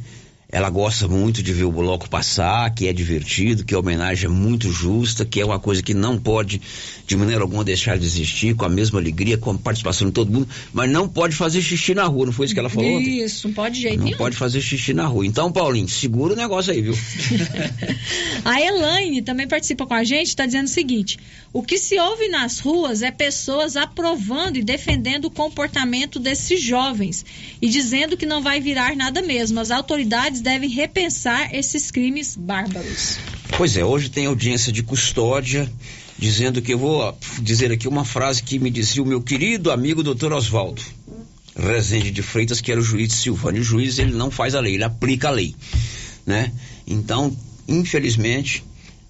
Ela gosta muito de ver o bloco passar, que é divertido, que a homenagem é muito justa, que é uma coisa que não pode, de maneira alguma, deixar de existir, com a mesma alegria, com a participação de todo mundo, mas não pode fazer xixi na rua, não foi isso que ela falou ontem? Isso, não pode de jeito Não nenhum. pode fazer xixi na rua. Então, Paulinho, segura o negócio aí, viu? A Elaine também participa com a gente, está dizendo o seguinte: o que se ouve nas ruas é pessoas aprovando e defendendo o comportamento desses jovens e dizendo que não vai virar nada mesmo. As autoridades devem repensar esses crimes bárbaros. Pois é, hoje tem audiência de custódia, dizendo que eu vou ó, dizer aqui uma frase que me dizia o meu querido amigo doutor Oswaldo Rezende de Freitas, que era o juiz de Silvânia. O juiz, ele não faz a lei, ele aplica a lei, né? Então, infelizmente,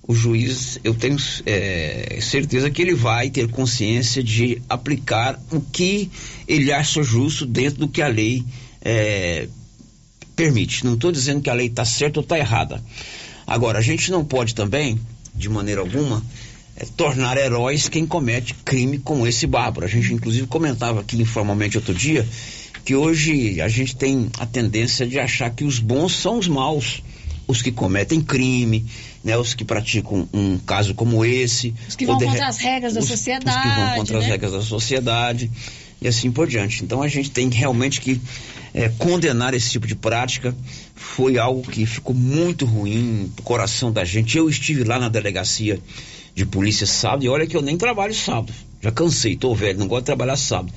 o juiz, eu tenho é, certeza que ele vai ter consciência de aplicar o que ele acha justo dentro do que a lei é, permite. Não estou dizendo que a lei está certa ou está errada. Agora, a gente não pode também, de maneira alguma, é, tornar heróis quem comete crime como esse bárbaro. A gente, inclusive, comentava aqui informalmente outro dia que hoje a gente tem a tendência de achar que os bons são os maus. Os que cometem crime, né, os que praticam um caso como esse. Os que vão contra as regras da os- sociedade. Os que vão contra as né? regras da sociedade e assim por diante. Então a gente tem realmente que eh, condenar esse tipo de prática. Foi algo que ficou muito ruim pro coração da gente. Eu estive lá na delegacia de polícia sábado e olha que eu nem trabalho sábado. Já cansei, tô velho, não gosto de trabalhar sábado.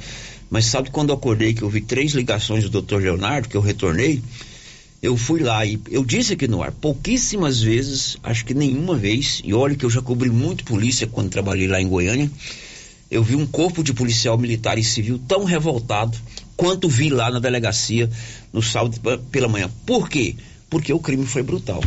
Mas sábado quando eu acordei que eu vi três ligações do Dr. Leonardo, que eu retornei, eu fui lá e eu disse aqui no ar, pouquíssimas vezes, acho que nenhuma vez, e olha que eu já cobri muito polícia quando trabalhei lá em Goiânia, eu vi um corpo de policial militar e civil tão revoltado quanto vi lá na delegacia no sábado pela manhã. Por quê? Porque o crime foi brutal,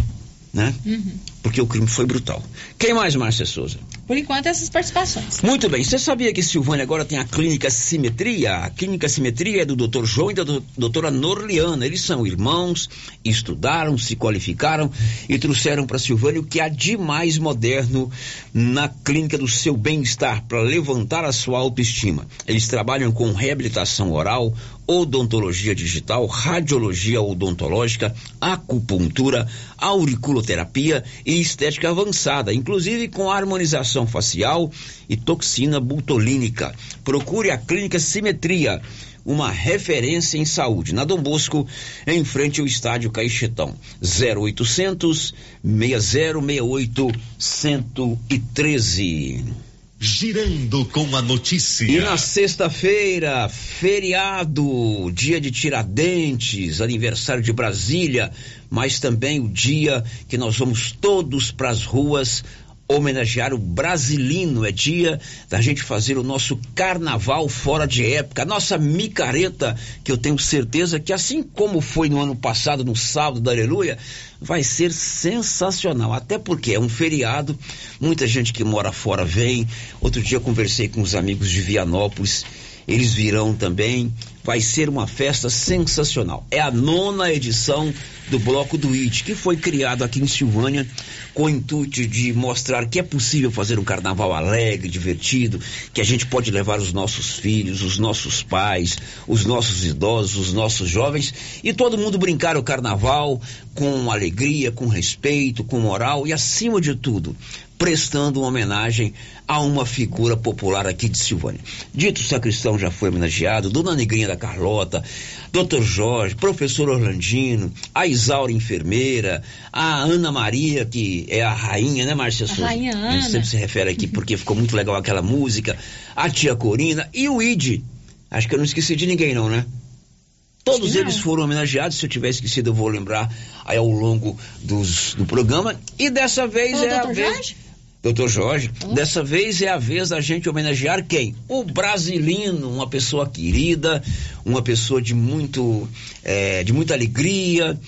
né? Uhum. Porque o crime foi brutal. Quem mais, Márcia Souza? Por enquanto, essas participações. Muito bem, você sabia que Silvânia agora tem a Clínica Simetria? A Clínica Simetria é do Dr. João e da do- doutora Norliana. Eles são irmãos, estudaram, se qualificaram e trouxeram para Silvânia o que há de mais moderno na clínica do seu bem-estar, para levantar a sua autoestima. Eles trabalham com reabilitação oral, odontologia digital, radiologia odontológica, acupuntura, auriculoterapia e estética avançada, inclusive com harmonização facial e toxina butolínica. Procure a Clínica Simetria, uma referência em saúde. Na Dom Bosco, em frente ao estádio Caixetão. 0800 6068 113. Girando com a notícia. E na sexta-feira, feriado, dia de Tiradentes, aniversário de Brasília, mas também o dia que nós vamos todos para as ruas homenagear o brasilino. É dia da gente fazer o nosso carnaval fora de época, a nossa micareta, que eu tenho certeza que assim como foi no ano passado, no sábado da Aleluia, vai ser sensacional. Até porque é um feriado, muita gente que mora fora vem. Outro dia conversei com os amigos de Vianópolis, eles virão também. Vai ser uma festa sensacional. É a nona edição do Bloco do IT, que foi criado aqui em Silvânia com o intuito de mostrar que é possível fazer um carnaval alegre, divertido, que a gente pode levar os nossos filhos, os nossos pais, os nossos idosos, os nossos jovens e todo mundo brincar o carnaval com alegria, com respeito, com moral e acima de tudo, prestando uma homenagem a uma figura popular aqui de Silvânia. Dito Sacristão já foi homenageado, Dona Negrinha da Carlota, Dr. Jorge, Professor Orlandino, a Isaura Enfermeira, a Ana Maria, que é a rainha, né, Márcia Souza? rainha A gente Ana. sempre se refere aqui porque ficou muito legal aquela música, a tia Corina e o Id. Acho que eu não esqueci de ninguém não, né? Todos eles foram homenageados. Se eu tiver esquecido, eu vou lembrar aí ao longo dos, do programa. E dessa vez Ô, é a vez. Jorge? Doutor Jorge, dessa vez é a vez da gente homenagear quem? O Brasilino, uma pessoa querida, uma pessoa de muito, eh, de muita alegria.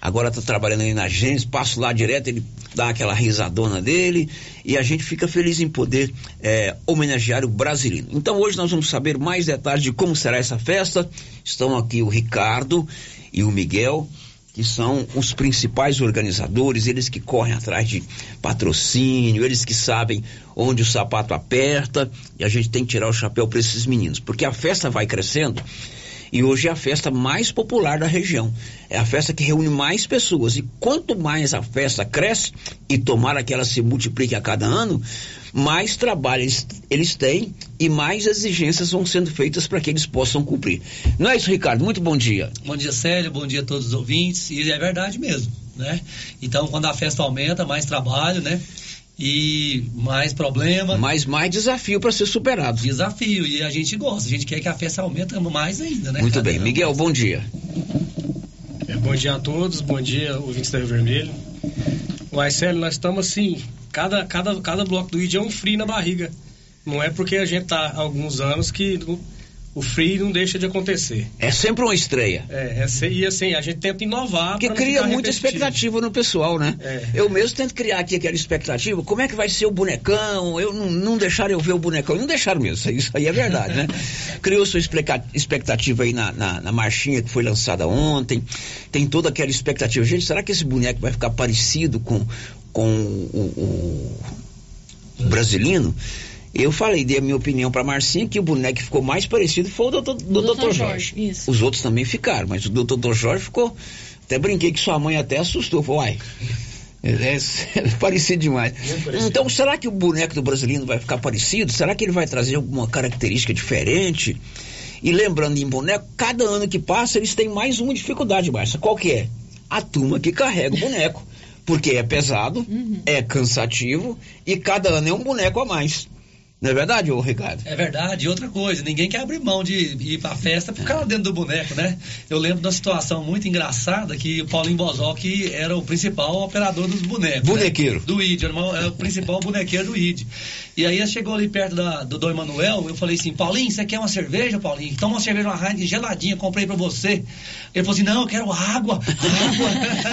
Agora está trabalhando aí na agência, passo lá direto, ele dá aquela risadona dele e a gente fica feliz em poder eh, homenagear o Brasilino. Então hoje nós vamos saber mais detalhes de como será essa festa. Estão aqui o Ricardo e o Miguel que são os principais organizadores, eles que correm atrás de patrocínio, eles que sabem onde o sapato aperta, e a gente tem que tirar o chapéu para esses meninos, porque a festa vai crescendo e hoje é a festa mais popular da região. É a festa que reúne mais pessoas. E quanto mais a festa cresce, e tomara que ela se multiplique a cada ano, mais trabalho eles, eles têm e mais exigências vão sendo feitas para que eles possam cumprir. Não é isso, Ricardo? Muito bom dia. Bom dia, Célio. Bom dia a todos os ouvintes. E é verdade mesmo, né? Então, quando a festa aumenta, mais trabalho, né? E mais problema. Mais, mais desafio para ser superado. Desafio. E a gente gosta. A gente quer que a festa aumente mais ainda, né? Muito bem. Miguel, bom dia. É, bom dia a todos, bom dia, ouvintes da Rio Vermelho. Marcelo, nós estamos assim, cada, cada, cada bloco do ID é um frio na barriga. Não é porque a gente tá há alguns anos que o, frio não deixa de acontecer. É sempre uma estreia. É, é e assim, a gente tenta inovar. Porque cria muita expectativa no pessoal, né? É. Eu mesmo tento criar aqui aquela expectativa. Como é que vai ser o bonecão? Eu não, não deixaram eu ver o bonecão. Não deixaram mesmo. Isso aí- é verdade, né? Criou sua expectativa aí na, na, na marchinha que foi lançada ontem. Tem toda aquela expectativa. Gente, será que esse boneco vai ficar parecido com, com o, o, o brasilino? Eu falei, dei a minha opinião pra Marcinha que o boneco que ficou mais parecido foi o do, do, Dr. Dr. Jorge, Jorge. isso. Os outros também ficaram, mas o do Dr. Jorge ficou. Até brinquei que sua mãe até assustou. Falou, uai. É, é parecido demais. Então, será que o boneco do brasileiro vai ficar parecido? Será que ele vai trazer alguma característica diferente? E lembrando em boneco, cada ano que passa eles têm mais uma dificuldade, Márcia. Qual que é? A turma que carrega o boneco. Porque é pesado, é cansativo e cada ano é um boneco a mais. Não é verdade, ô Ricardo? É verdade. E outra coisa, ninguém quer abrir mão de ir pra festa ficar lá dentro do boneco, né? Eu lembro de uma situação muito engraçada que o Paulinho Bozoc era o principal operador dos bonecos. Bonequeiro. Né? Do ID, era o principal bonequeiro do ID. E aí chegou ali perto da- do Dom Emanuel, eu falei assim, Paulinho, você quer uma cerveja, Paulinho? Toma uma cerveja, uma Heineken geladinha, comprei pra você. Ele falou assim, não, eu quero água, água.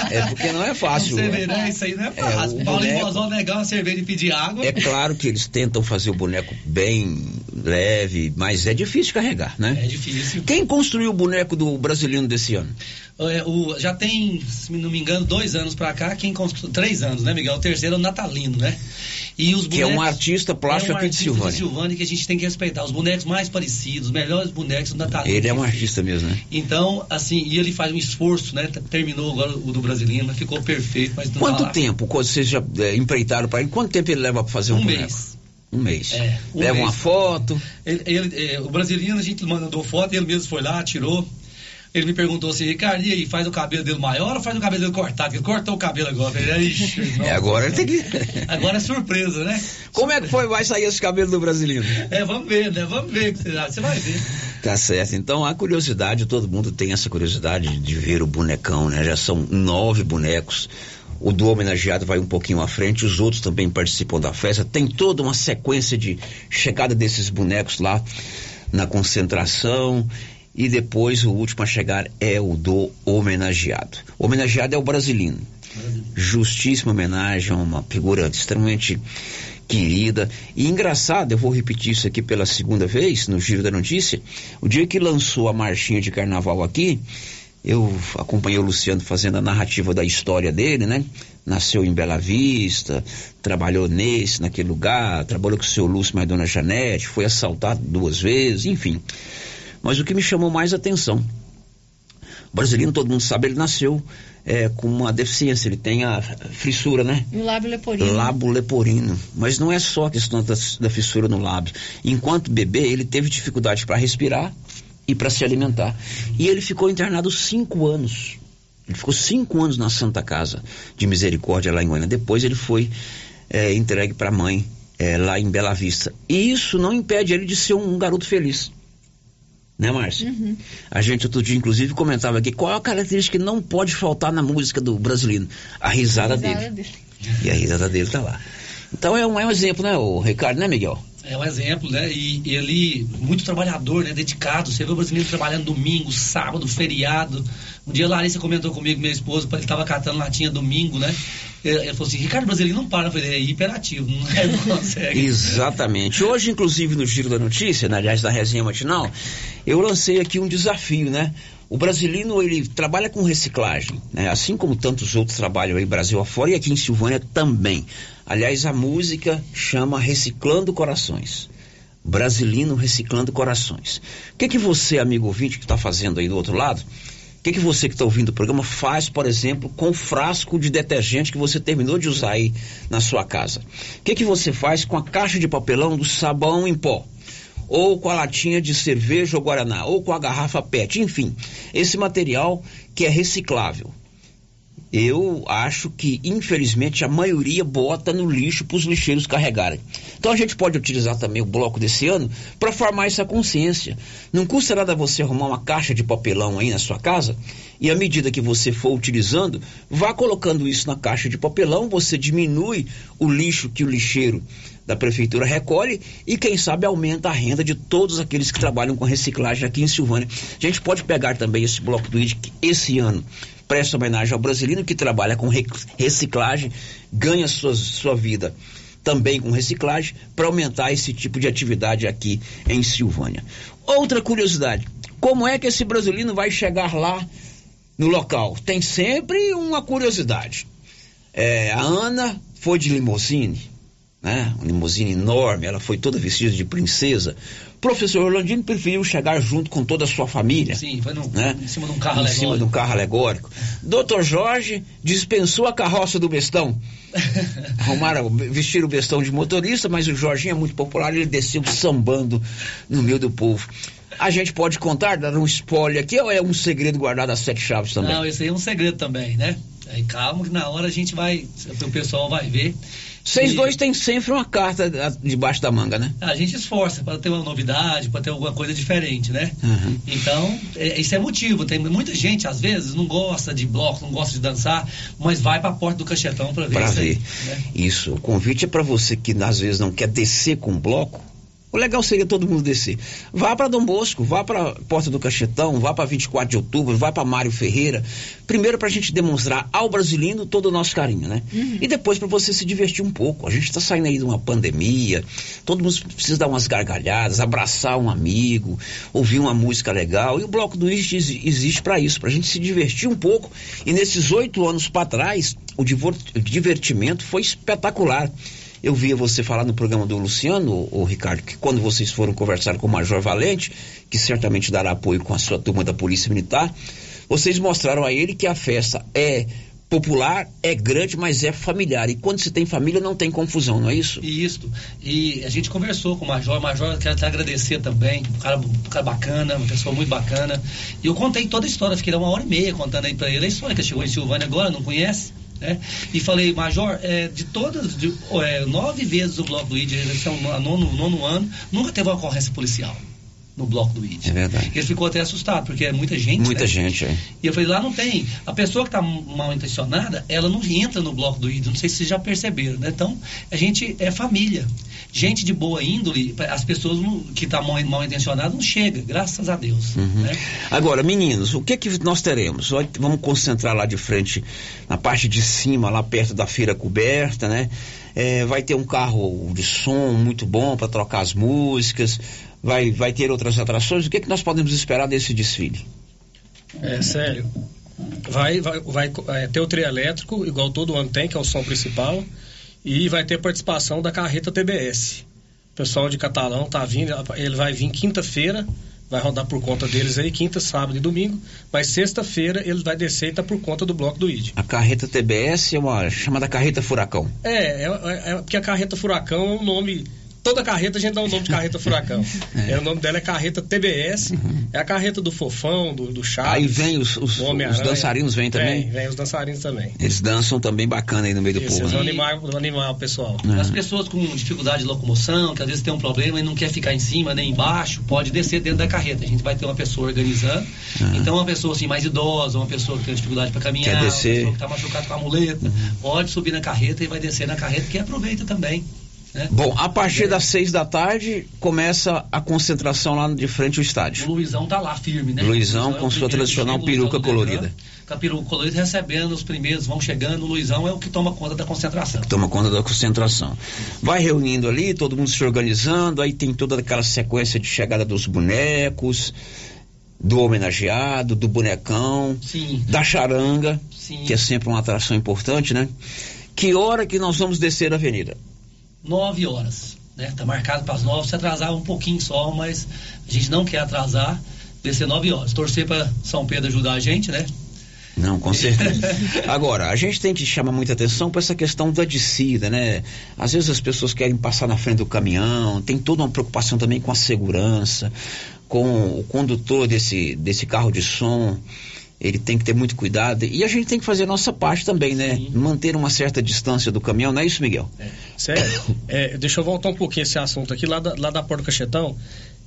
É porque não é fácil. Você vê, né? Isso aí não é fácil. o Paulinho boneco- negar uma cerveja e pedir água. É claro que eles tentam fazer o boneco bem leve, mas é difícil carregar, né? É difícil. Quem construiu o boneco do brasileiro desse ano? É, o- já tem, se não me engano, dois anos pra cá, quem construiu, três anos, né, Miguel? O terceiro é o Natalino, né? E os Que é um bonecos- artista plástico é um aqui de Silvânia. de Silvânia que a gente tem que respeitar. Os bonecos mais parecidos, os melhores bonecos do Natalino. Ele é um artista mesmo, né? Então, assim, e ele faz um esforço, né? Terminou agora o do Brasileiro, ficou perfeito, mas Quanto tá lá. tempo vocês já é, empreitaram para ele? Quanto tempo ele leva para fazer um, Um boneco? mês. Um mês. É, um leva mês. uma foto. Ele, ele- é, o brasileiro, a gente mandou foto, ele mesmo foi lá, tirou. Ele me perguntou assim, Ricardo, e aí, faz o cabelo dele maior ou faz o cabelo dele cortado? Ele cortou o cabelo agora. Falei, "Ixi, É, nossa." agora ele tem que. Agora é surpresa, né? Como é que foi? Vai sair esse cabelo do brasileiro? É, vamos ver, né? Vamos ver. Você vai ver. Tá certo. Então a curiosidade, todo mundo tem essa curiosidade de ver o bonecão, né? Já são nove bonecos. O do homenageado vai um pouquinho à frente, os outros também participam da festa. Tem toda uma sequência de chegada desses bonecos lá na concentração. E depois o último a chegar é o do homenageado. O homenageado é o brasileiro. Justíssima homenagem a uma figura extremamente querida. E engraçado, eu vou repetir isso aqui pela segunda vez no Giro da Notícia. O dia que lançou a marchinha de carnaval aqui, eu acompanhei o Luciano fazendo a narrativa da história dele, né? Nasceu em Bela Vista, trabalhou nesse, naquele lugar, trabalhou com o seu Lúcio a dona Janete, foi assaltado duas vezes, enfim. Mas o que me chamou mais atenção, O brasileiro, todo mundo sabe, ele nasceu é, com uma deficiência, ele tem a fissura, né? E o lábio leporino. Lábio leporino. Mas não é só a questão da, da fissura no lábio. Enquanto bebê, ele teve dificuldade para respirar e para se alimentar. E ele ficou internado cinco anos. Ele ficou cinco anos na Santa Casa de Misericórdia lá em Goiânia. Depois ele foi é, entregue para a mãe é, lá em Bela Vista. E isso não impede ele de ser um, garoto feliz. Né, Márcia? Uhum. A gente outro dia, inclusive, comentava aqui qual é a característica que não pode faltar na música do brasileiro? A risada, A risada dele. dele. E a risada dele tá lá. Então é um, é um exemplo, né, o Ricardo, né, Miguel? É um exemplo, né? E, e ele, muito trabalhador, né? Dedicado. Você vê o brasileiro trabalhando domingo, sábado, feriado. Um dia a Larissa comentou comigo, minha esposa, ele estava catando latinha domingo, né? Ele, ele falou assim, Ricardo Brasileiro não para. Falei, é hiperativo, não, é, não consegue. Exatamente. Hoje, inclusive, no Giro da Notícia, né, aliás, da resenha matinal, eu lancei aqui um desafio, né? O brasileiro, ele trabalha com reciclagem, né? Assim como tantos outros trabalham aí Brasil afora e aqui em Silvânia também. Aliás, a música chama Reciclando Corações. Brasilino Reciclando Corações. O que que você, amigo ouvinte, que está fazendo aí do outro lado, que que você que está ouvindo o programa faz, por exemplo, com o frasco de detergente que você terminou de usar aí na sua casa? O que que você faz com a caixa de papelão do sabão em pó? ou com a latinha de cerveja ou guaraná, ou com a garrafa PET, enfim, esse material que é reciclável. Eu acho que, infelizmente, a maioria bota no lixo para os lixeiros carregarem. Então a gente pode utilizar também o bloco desse ano para formar essa consciência. Não custa nada você arrumar uma caixa de papelão aí na sua casa e à medida que você for utilizando, vá colocando isso na caixa de papelão, você diminui o lixo que o lixeiro da prefeitura recolhe e quem sabe aumenta a renda de todos aqueles que trabalham com reciclagem aqui em Silvânia. A gente pode pegar também esse bloco do ID que esse ano presta homenagem ao brasileiro que trabalha com reciclagem, ganha sua, sua vida também com reciclagem para aumentar esse tipo de atividade aqui em Silvânia. Outra curiosidade, como é que esse brasileiro vai chegar lá no local? Tem sempre uma curiosidade. É, a Ana foi de limousine, né? Uma limusine enorme, ela foi toda vestida de princesa. O professor Orlandino preferiu chegar junto com toda a sua família. Sim, foi no, né? em cima de um carro Em alegórico. cima de um carro alegórico. Doutor Jorge dispensou a carroça do bestão. Arrumaram, vestiram o bestão de motorista, mas o Jorginho é muito popular, ele desceu sambando no meio do povo. A gente pode contar, dar um spoiler aqui, ou é um segredo guardado às sete chaves também? Não, esse aí é um segredo também, né? Aí calma que na hora a gente vai, o pessoal vai ver. Vocês E dois têm sempre uma carta debaixo da manga, né? A gente esforça para ter uma novidade, para ter alguma coisa diferente, né? Uhum. Então, é, isso é motivo. Tem muita gente, às vezes, não gosta de bloco, não gosta de dançar, mas vai para a porta do cachetão para ver Pra isso aí, ver. né? Isso. O convite é para você que às vezes não quer descer com bloco. O legal seria todo mundo descer. Vá para Dom Bosco, vá para Porta do Cachetão, vá para 24 de outubro, vá para Mário Ferreira. Primeiro para a gente demonstrar ao brasileiro todo o nosso carinho, né? E depois para você se divertir um pouco. A gente está saindo aí de uma pandemia, todo mundo precisa dar umas gargalhadas, abraçar um amigo, ouvir uma música legal. E o Bloco do exi- existe para isso, para a gente se divertir um pouco. E nesses oito anos para trás, o divertimento foi espetacular. Eu via você falar no programa do Luciano, o Ricardo, que quando vocês foram conversar com o Major Valente, que certamente dará apoio com a sua turma da Polícia Militar, vocês mostraram a ele que a festa é popular, é grande, mas é familiar. E quando se tem família, não tem confusão, não é isso? Isso. E a gente conversou com o Major. O Major, quero até agradecer também. Um cara, um cara bacana, uma pessoa muito bacana. E eu contei toda a história. Fiquei uma hora e meia contando aí pra ele a história que chegou em Silvânia agora, não conhece. Né? E falei, Major, é, de todas, de, é, nove vezes o Bloco do ID, esse é o nono, nono ano, nunca teve uma ocorrência policial no Bloco do ID. É verdade. Ele ficou até assustado, porque é muita gente. Muita né? gente, é. E eu falei, lá não tem. A pessoa que está mal intencionada, ela não entra no bloco do ídolo. Não sei se vocês já perceberam, né? Então, a gente é família. Gente de boa índole, as pessoas não- que estão mal, mal intencionadas não chegam, graças a Deus. Uhum. né? Agora, meninos, o que que nós teremos? Vamos concentrar lá de frente, na parte de cima, lá perto da feira coberta, né? É, vai ter um carro de som muito bom para trocar as músicas, vai, vai ter outras atrações. O que que nós podemos esperar desse desfile? É sério. Vai, vai, vai é, ter o trio elétrico, igual todo ano tem, que é o som principal. E vai ter participação da carreta TBS. O pessoal de Catalão tá vindo, ele vai vir quinta-feira, vai rodar por conta deles aí, quinta, sábado e domingo. Mas sexta-feira ele vai descer e tá por conta do bloco do ID. A carreta TBS é uma chamada carreta furacão. É, é, é, é porque a carreta furacão é um nome toda carreta a gente dá o nome de carreta furacão. é. É, o nome dela é carreta TBS, uhum. é a carreta do fofão, do, do Chaves. Aí vem os, os, os dançarinos vêm também? Vem, vem os dançarinos também. Eles dançam também bacana aí no meio do Isso, povo. Eles né? animar, animar o pessoal. Uhum. As pessoas com dificuldade de locomoção, que às vezes tem um problema e não quer ficar em cima nem embaixo, pode descer dentro da carreta. A gente vai ter uma pessoa organizando. Uhum. Então, uma pessoa assim mais idosa, uma pessoa que tem dificuldade para caminhar, quer descer. uma pessoa que está machucada com a muleta, pode subir na carreta e vai descer na carreta, que aproveita também. Né? Bom, a partir das seis da tarde começa a concentração lá de frente ao estádio. O Luizão tá lá firme, né? Luizão, Luizão com é sua tradicional peruca colorida. Com a peruca colorida recebendo os primeiros, vão chegando. O Luizão é o que toma conta da concentração. Que toma conta da concentração. Vai reunindo ali, todo mundo se organizando, aí tem toda aquela sequência de chegada dos bonecos do homenageado, do bonecão, Sim. da charanga, Sim. que é sempre uma atração importante, né? Que hora que nós vamos descer a avenida? 9 horas. Né? Tá marcado para as 9, se atrasar um pouquinho só, mas a gente não quer atrasar, descer 9 horas. Torcer para São Pedro ajudar a gente, né? Não, com certeza. Agora, a gente tem que chamar muita atenção para essa questão da descida, né? Às vezes as pessoas querem passar na frente do caminhão, tem toda uma preocupação também com a segurança, com o condutor desse, desse carro de som ele tem que ter muito cuidado e a gente tem que fazer a nossa parte também, né? Sim. Manter uma certa distância do caminhão, não é isso, Miguel? É. Sério, é, deixa eu voltar um pouquinho esse assunto aqui, lá da, lá da Porta do Cachetão,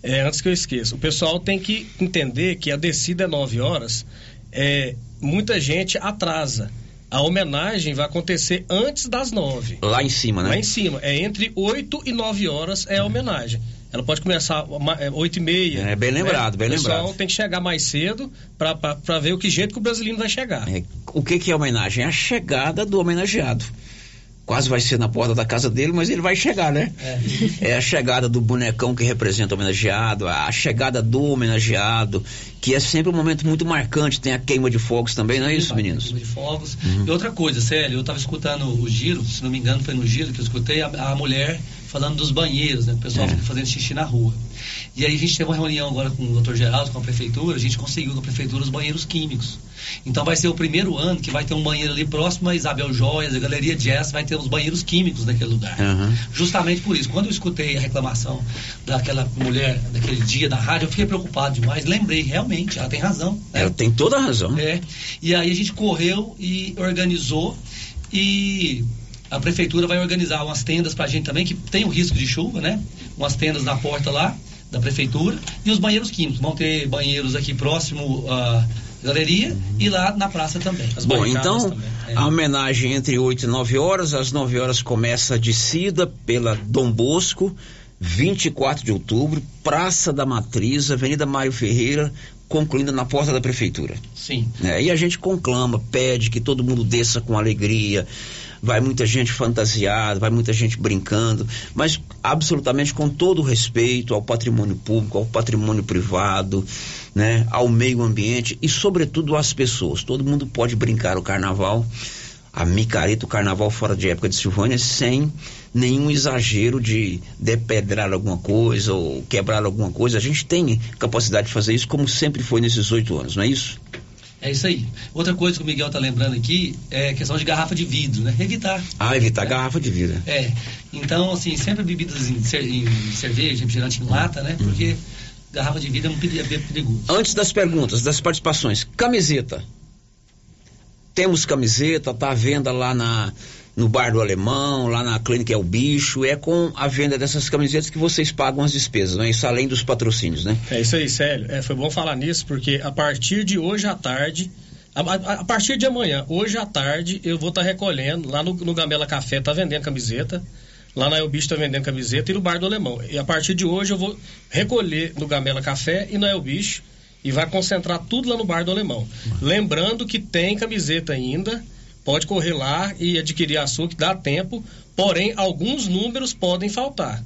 é, antes que eu esqueça. O pessoal tem que entender que a descida é 9 horas, é, muita gente atrasa. A homenagem vai acontecer antes das 9. Lá em cima, né? Lá em cima. É entre 8 e 9 horas é a homenagem. Ela pode começar às 8 e meia. É bem lembrado, né? bem lembrado. O pessoal tem que chegar mais cedo para ver o que jeito que o brasileiro vai chegar. É, o que, que é homenagem? É a chegada do homenageado quase vai ser na porta da casa dele, mas ele vai chegar, né? É. é, a chegada do bonecão que representa o homenageado, a chegada do homenageado, que é sempre um momento muito marcante. Tem a queima de fogos também, não é isso, meninos? Queima de fogos. Uhum. E outra coisa, Célio, eu estava escutando o giro, se não me engano, foi no giro que eu escutei a, a mulher falando dos banheiros, né? O pessoal é. fica fazendo xixi na rua. E aí a gente teve uma reunião agora com o doutor Geraldo, com a prefeitura, a gente conseguiu com a prefeitura os banheiros químicos. Então vai ser o primeiro ano que vai ter um banheiro ali próximo a Isabel Joias, a Galeria Jazz, vai ter os banheiros químicos naquele lugar. Uhum. Justamente por isso. Quando eu escutei a reclamação daquela mulher, daquele dia da rádio, eu fiquei preocupado demais. Lembrei, realmente, ela tem razão. Né? Ela tem toda a razão. É. E aí a gente correu e organizou e a prefeitura vai organizar umas tendas para a gente também, que tem o risco de chuva, né? Umas tendas na porta lá da prefeitura e os banheiros químicos. Vão ter banheiros aqui próximo à galeria e lá na praça também. Bom, então é. a homenagem entre 8 e 9 horas, às 9 horas começa a descida pela Dom Bosco, 24 de outubro, Praça da Matriz, Avenida Mário Ferreira, concluindo na porta da prefeitura. Sim. É, e a gente conclama, pede que todo mundo desça com alegria, vai muita gente fantasiada, vai muita gente brincando, mas absolutamente com todo o respeito ao patrimônio público, ao patrimônio privado, né, ao meio ambiente e sobretudo às pessoas. Todo mundo pode brincar o carnaval, a micareta, o carnaval fora de época de Silvânia, sem nenhum exagero de depedrar alguma coisa ou quebrar alguma coisa. A gente tem capacidade de fazer isso como sempre foi nesses oito anos, não é isso? É isso aí. Outra coisa que o Miguel está lembrando aqui é a questão de garrafa de vidro, né? Evitar. Ah, evitar é. garrafa de vidro. É. Então, assim, sempre bebidas em, em cerveja, refrigerante em lata, né? Porque garrafa de vidro é um perigoso. Antes das perguntas, das participações, camiseta. Temos camiseta, tá à venda lá na no bar do Alemão, lá na clínica é o bicho, é com a venda dessas camisetas que vocês pagam as despesas, não é isso além dos patrocínios, né? É isso aí, Célio. É, foi bom falar nisso porque a partir de hoje à tarde, a, a, a partir de amanhã, hoje à tarde, eu vou estar tá recolhendo lá no, no Gamela Café, tá vendendo camiseta. Lá na El Bicho tá vendendo camiseta e no Bar do Alemão. E a partir de hoje eu vou recolher no Gamela Café e na El Bicho e vai concentrar tudo lá no Bar do Alemão. Lembrando que tem camiseta ainda pode correr lá e adquirir açúcar, dá tempo, porém alguns números podem faltar.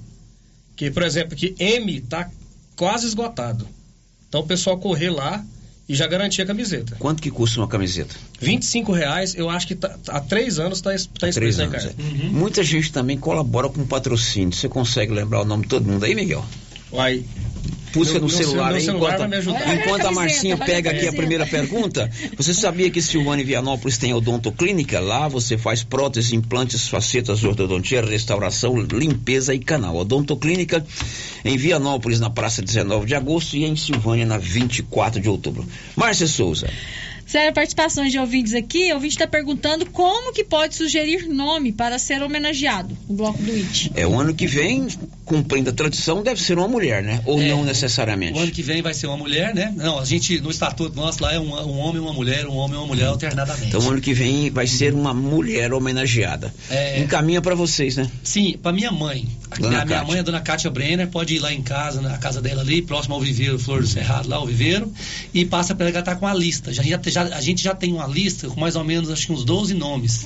Que, por exemplo, que M está quase esgotado. Então o pessoal correr lá e já garantir a camiseta. Quanto que custa uma camiseta? 25 reais, eu acho que tá, há três anos está tá escrito na É. Uhum. Muita gente também colabora com patrocínio. Você consegue lembrar o nome de todo mundo aí, Miguel? Uai, busca Meu- no celular, meu aí, celular enquanto, vai me ajudar. Olha a enquanto a Marcinha pega aqui a primeira pergunta, você sabia que Silvânia e Vianópolis tem odontoclínica? Lá você faz próteses, implantes, facetas, ortodontia, restauração, limpeza e canal. Odontoclínica em Vianópolis, na praça 19 de agosto e em Silvânia, na 24 de outubro. Márcia Souza. Sério, participações de ouvintes aqui. O ouvinte está perguntando como que pode sugerir nome para ser homenageado no bloco do IT. É o ano que vem, cumprindo a tradição, deve ser uma mulher, né? Ou É, não O necessariamente. ano que vem vai ser uma mulher, né? Não, a gente, no estatuto nosso lá é um, um homem e uma mulher, um homem e uma mulher alternadamente. Então, ano que vem vai ser uma mulher homenageada. É. Encaminha para vocês, né? Sim, para minha mãe. A Dona minha, minha Cátia. mãe, a dona Kátia Brenner, pode ir lá em casa, na casa dela ali, próximo ao viveiro Flor do Cerrado, lá o viveiro, e passa para ela ela tá com a lista. Já, já, a gente já tem uma lista com mais ou menos, acho que uns 12 nomes,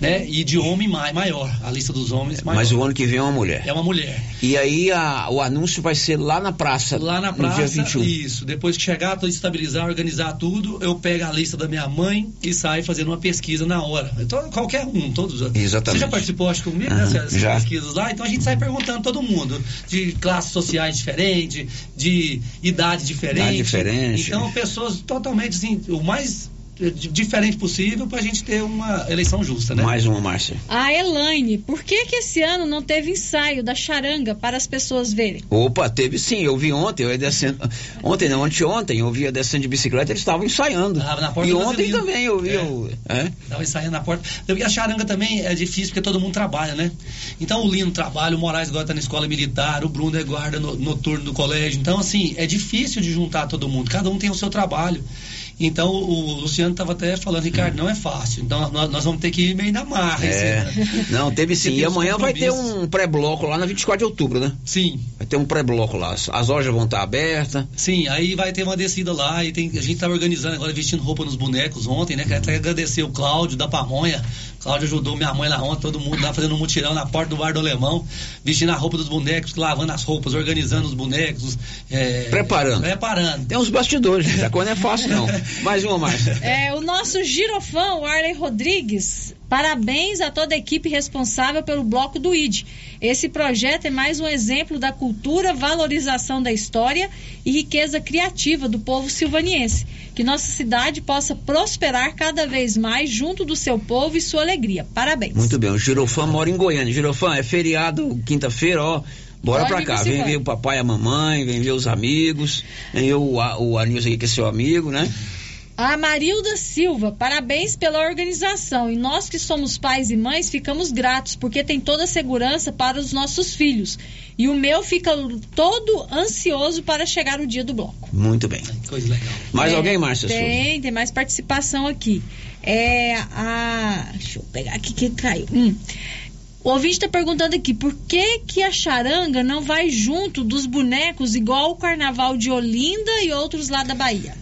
né? E de homem mai- maior, a lista dos homens maior. Mas o ano que vem é uma mulher. É uma mulher. E aí a- o anúncio vai ser lá na praça. Lá na No dia praça, 21. isso. Depois que chegar, estabilizar, organizar tudo, eu pego a lista da minha mãe e saio fazendo uma pesquisa na hora. Então, qualquer um, todos. Exatamente. Você já participou, acho, comigo, né, Aham, dessas já. pesquisas lá? Então a gente sai perguntando todo mundo, de classes sociais diferentes, de idade diferente. Idade diferente. Então, pessoas totalmente, assim, o mais diferente possível pra gente ter uma eleição justa, né? Mais uma, Márcia. A Elaine, por que que esse ano não teve ensaio da charanga para as pessoas verem? Opa, teve sim, eu vi ontem, eu ia descendo. Ontem não, anteontem, eu via descendo de bicicleta, eles estavam ensaiando. Ah, na porta e ontem Brasilino. também eu vi. É. o- é? Tava ensaiando na porta. E a charanga também é difícil porque todo mundo trabalha, né? Então o Lino trabalha, o Moraes agora tá na escola militar, o Bruno é guarda no- noturno do colégio. Então, assim, é difícil de juntar todo mundo. Cada um tem o seu trabalho. Então o Luciano estava até falando, Ricardo, não é fácil. Então nós, nós vamos ter que ir meio na marra. É. né? Não, teve sim. E amanhã vai ter um pré-bloco lá na 24 de outubro, né? Sim. Vai ter um pré-bloco lá. As- As lojas vão estar abertas. Sim, aí vai ter uma descida lá e tem, a gente tá organizando agora, vestindo roupa nos bonecos ontem, né? Quero até agradecer o Cláudio da Pamonha. Cláudio ajudou minha mãe lá ontem, todo mundo lá fazendo um mutirão na porta do bar do Alemão, vestindo a roupa dos bonecos, lavando as roupas, organizando os bonecos. é, Preparando. Preparando. Tem uns bastidores, gente. A coisa não é fácil, não. Mais uma, Márcia. É, o nosso girofã, o Arley Rodrigues, parabéns a toda a equipe responsável pelo bloco do ID. Esse projeto é mais um exemplo da cultura, valorização da história e riqueza criativa do povo silvaniense. Que nossa cidade possa prosperar cada vez mais junto do seu povo e sua alegria. Parabéns. Muito bem, o Girofã mora em Goiânia. Girofã, é feriado, quinta-feira, ó. Bora Pode pra cá, vem ver o papai e a mamãe, vem ver os amigos, vem ver o, o Anilson aqui que é seu amigo, né? A Marilda Silva, parabéns pela organização. E nós que somos pais e mães ficamos gratos, porque tem toda a segurança para os nossos filhos. E o meu fica todo ansioso para chegar o dia do bloco. Muito bem. Coisa legal. Mais É, alguém, Márcia Souza? Tem, tem mais participação aqui. É a. Deixa eu pegar aqui que caiu. Hum. O ouvinte está perguntando aqui por que, que a charanga não vai junto dos bonecos igual o carnaval de Olinda e outros lá da Bahia?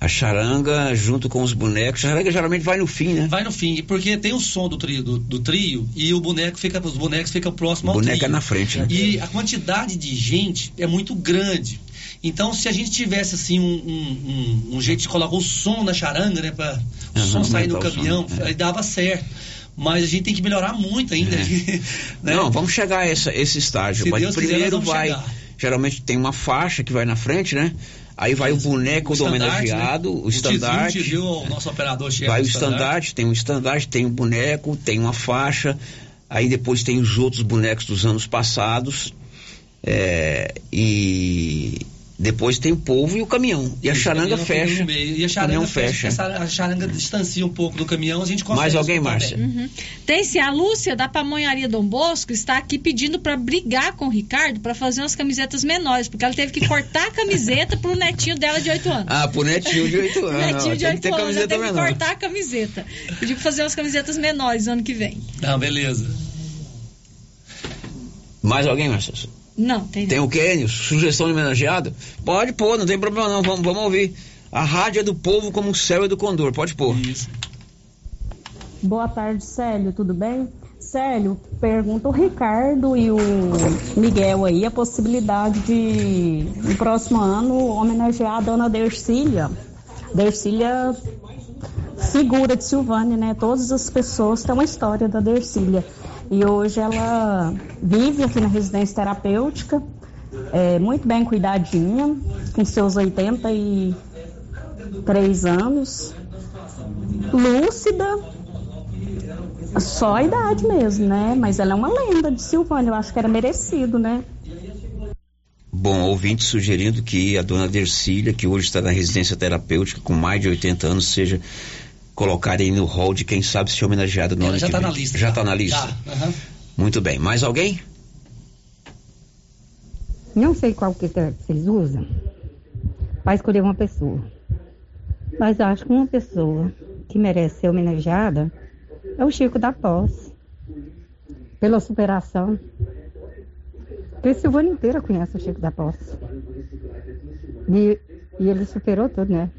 A charanga junto com os bonecos. A charanga geralmente vai no fim, né? Vai no fim, porque tem o som do trio, do, do trio e o boneco fica, os bonecos ficam próximos ao Boneca trio. na frente, né? E a quantidade de gente é muito grande. Então, se a gente tivesse assim um, um, um- um jeito de colocar o som na charanga, né, para o som sair no o som, caminhão, é. aí dava certo. Mas a gente tem que melhorar muito ainda. né? Não, vamos chegar a essa, esse estágio. Se Mas Deus quiser, primeiro vamos vai. chegar. Geralmente tem uma faixa que vai na frente, né? Aí vai o boneco O do estandarte, homenageado, né? o estandarte. O o nosso operador-chefe Vai o estandarte, tem um estandarte, tem um boneco, tem uma faixa, aí depois tem os outros bonecos dos anos passados, é, e depois tem o povo e o caminhão. E a charanga o fecha. E a o charanga fecha. fecha. A charanga distancia um pouco do caminhão, a gente consegue. Mais alguém, Márcia? Uhum. Tem sim, a Lúcia da Pamonharia Dom Bosco está aqui pedindo para brigar com o Ricardo para fazer umas camisetas menores, porque ela teve que cortar a camiseta pro netinho dela de 8 anos. Ah, pro netinho de 8 O anos. netinho de tem que 8 ter anos ela teve que menor. cortar a camiseta. Pediu pra fazer umas camisetas menores ano que vem. Não, beleza. Mais alguém, Márcia? Não, tem Tem o Kênio, sugestão de homenageado? Pode pôr, não tem problema não, vamos, vamos ouvir. A rádio é do povo como o céu é do condor, pode pôr. Isso. Boa tarde, Célio, tudo bem? Célio, pergunta o Ricardo e o Miguel aí a possibilidade de, no próximo ano, homenagear a dona Dercília. Dercília, figura de Silvânia, né? Todas as pessoas têm uma história da Dercília. E hoje ela vive aqui na residência terapêutica é, muito bem cuidadinha, com seus 83 anos, lúcida, só a idade mesmo, né? Mas ela é uma lenda de Silvânia, eu acho que era merecido, né? Bom, ouvinte sugerindo que a dona Dercília, que hoje está na residência terapêutica com mais de 80 anos, seja colocada aí no hall de quem sabe ser homenageada no Ela ano já que tá vem. na lista, Já está na lista? Já, aham. Muito bem. Mais alguém? Não sei qual que que vocês usam para escolher uma pessoa. Mas acho que uma pessoa que merece ser homenageada é o Chico da Posse. Pela superação. Porque Silvânia inteira conhece o Chico da Posse. E, e ele superou tudo, né?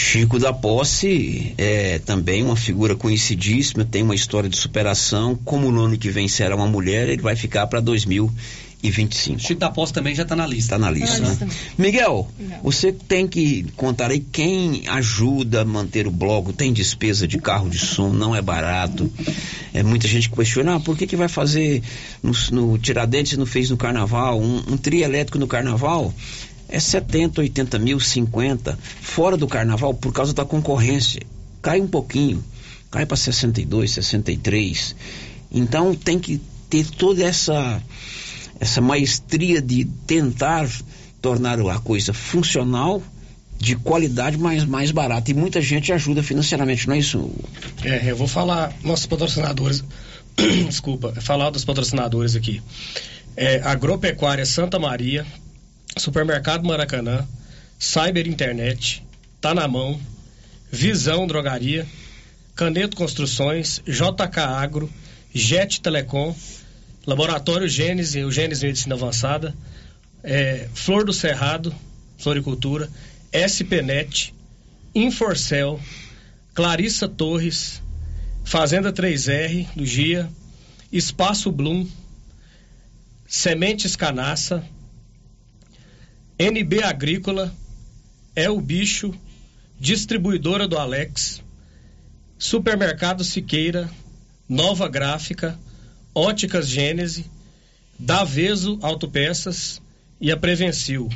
Chico da Posse é também uma figura conhecidíssima, tem uma história de superação. Como no ano que vem será uma mulher, ele vai ficar para 2025. Chico da Posse também já está na lista. Está na lista, Tá né? Miguel, você tem que contar aí quem ajuda a manter o bloco, tem despesa de carro de som, não é barato. É muita gente que questiona, ah, por que, que vai fazer no, no Tiradentes e não fez no Carnaval? Um, um trio elétrico no Carnaval é 70, 80 mil, 50. Fora do Carnaval, por causa da concorrência, cai um pouquinho, cai para 62, 63. Então tem que ter toda essa essa maestria de tentar tornar a coisa funcional, de qualidade, mas mais barata. E muita gente ajuda financeiramente, não é isso? É, eu vou falar nossos patrocinadores. Desculpa, falar dos patrocinadores aqui. É, Agropecuária Santa Maria, Supermercado Maracanã, Cyber Internet, Tá na Mão, Visão Drogaria, Caneto Construções, JK Agro, Jet Telecom, Laboratório Gênese, o Gênese Medicina Avançada, é, Flor do Cerrado, Floricultura, SPNet, Inforcel, Clarissa Torres, Fazenda 3R do Gia, Espaço Bloom, Sementes Canaça, NB Agrícola, É o Bicho, Distribuidora do Alex, Supermercado Siqueira, Nova Gráfica, Óticas Gênese, Daveso Autopeças e a Prevencil.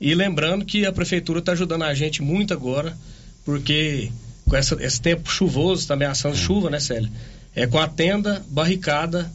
E lembrando que a prefeitura está ajudando a gente muito agora, porque com essa- esse tempo chuvoso, está ameaçando chuva, né, Célia? É com a tenda, barricada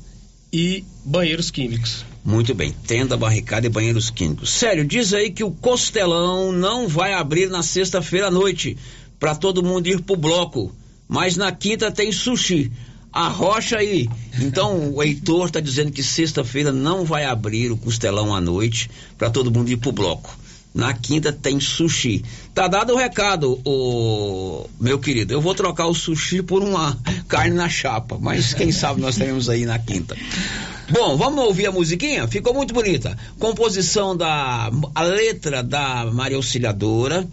e banheiros químicos. Muito bem, tenda, barricada e banheiros químicos. Sério, diz aí que o Costelão não vai abrir na sexta-feira à noite para todo mundo ir pro bloco, mas na quinta tem sushi. Arrocha aí. Então o Heitor tá dizendo que sexta-feira não vai abrir o Costelão à noite para todo mundo ir pro bloco. Na quinta tem sushi. Tá dado o recado, o meu querido. Eu vou trocar o sushi por uma carne na chapa, mas quem sabe nós teremos aí na quinta. Bom, vamos ouvir a musiquinha? Ficou muito bonita. Composição da. A letra da Maria Auxiliadora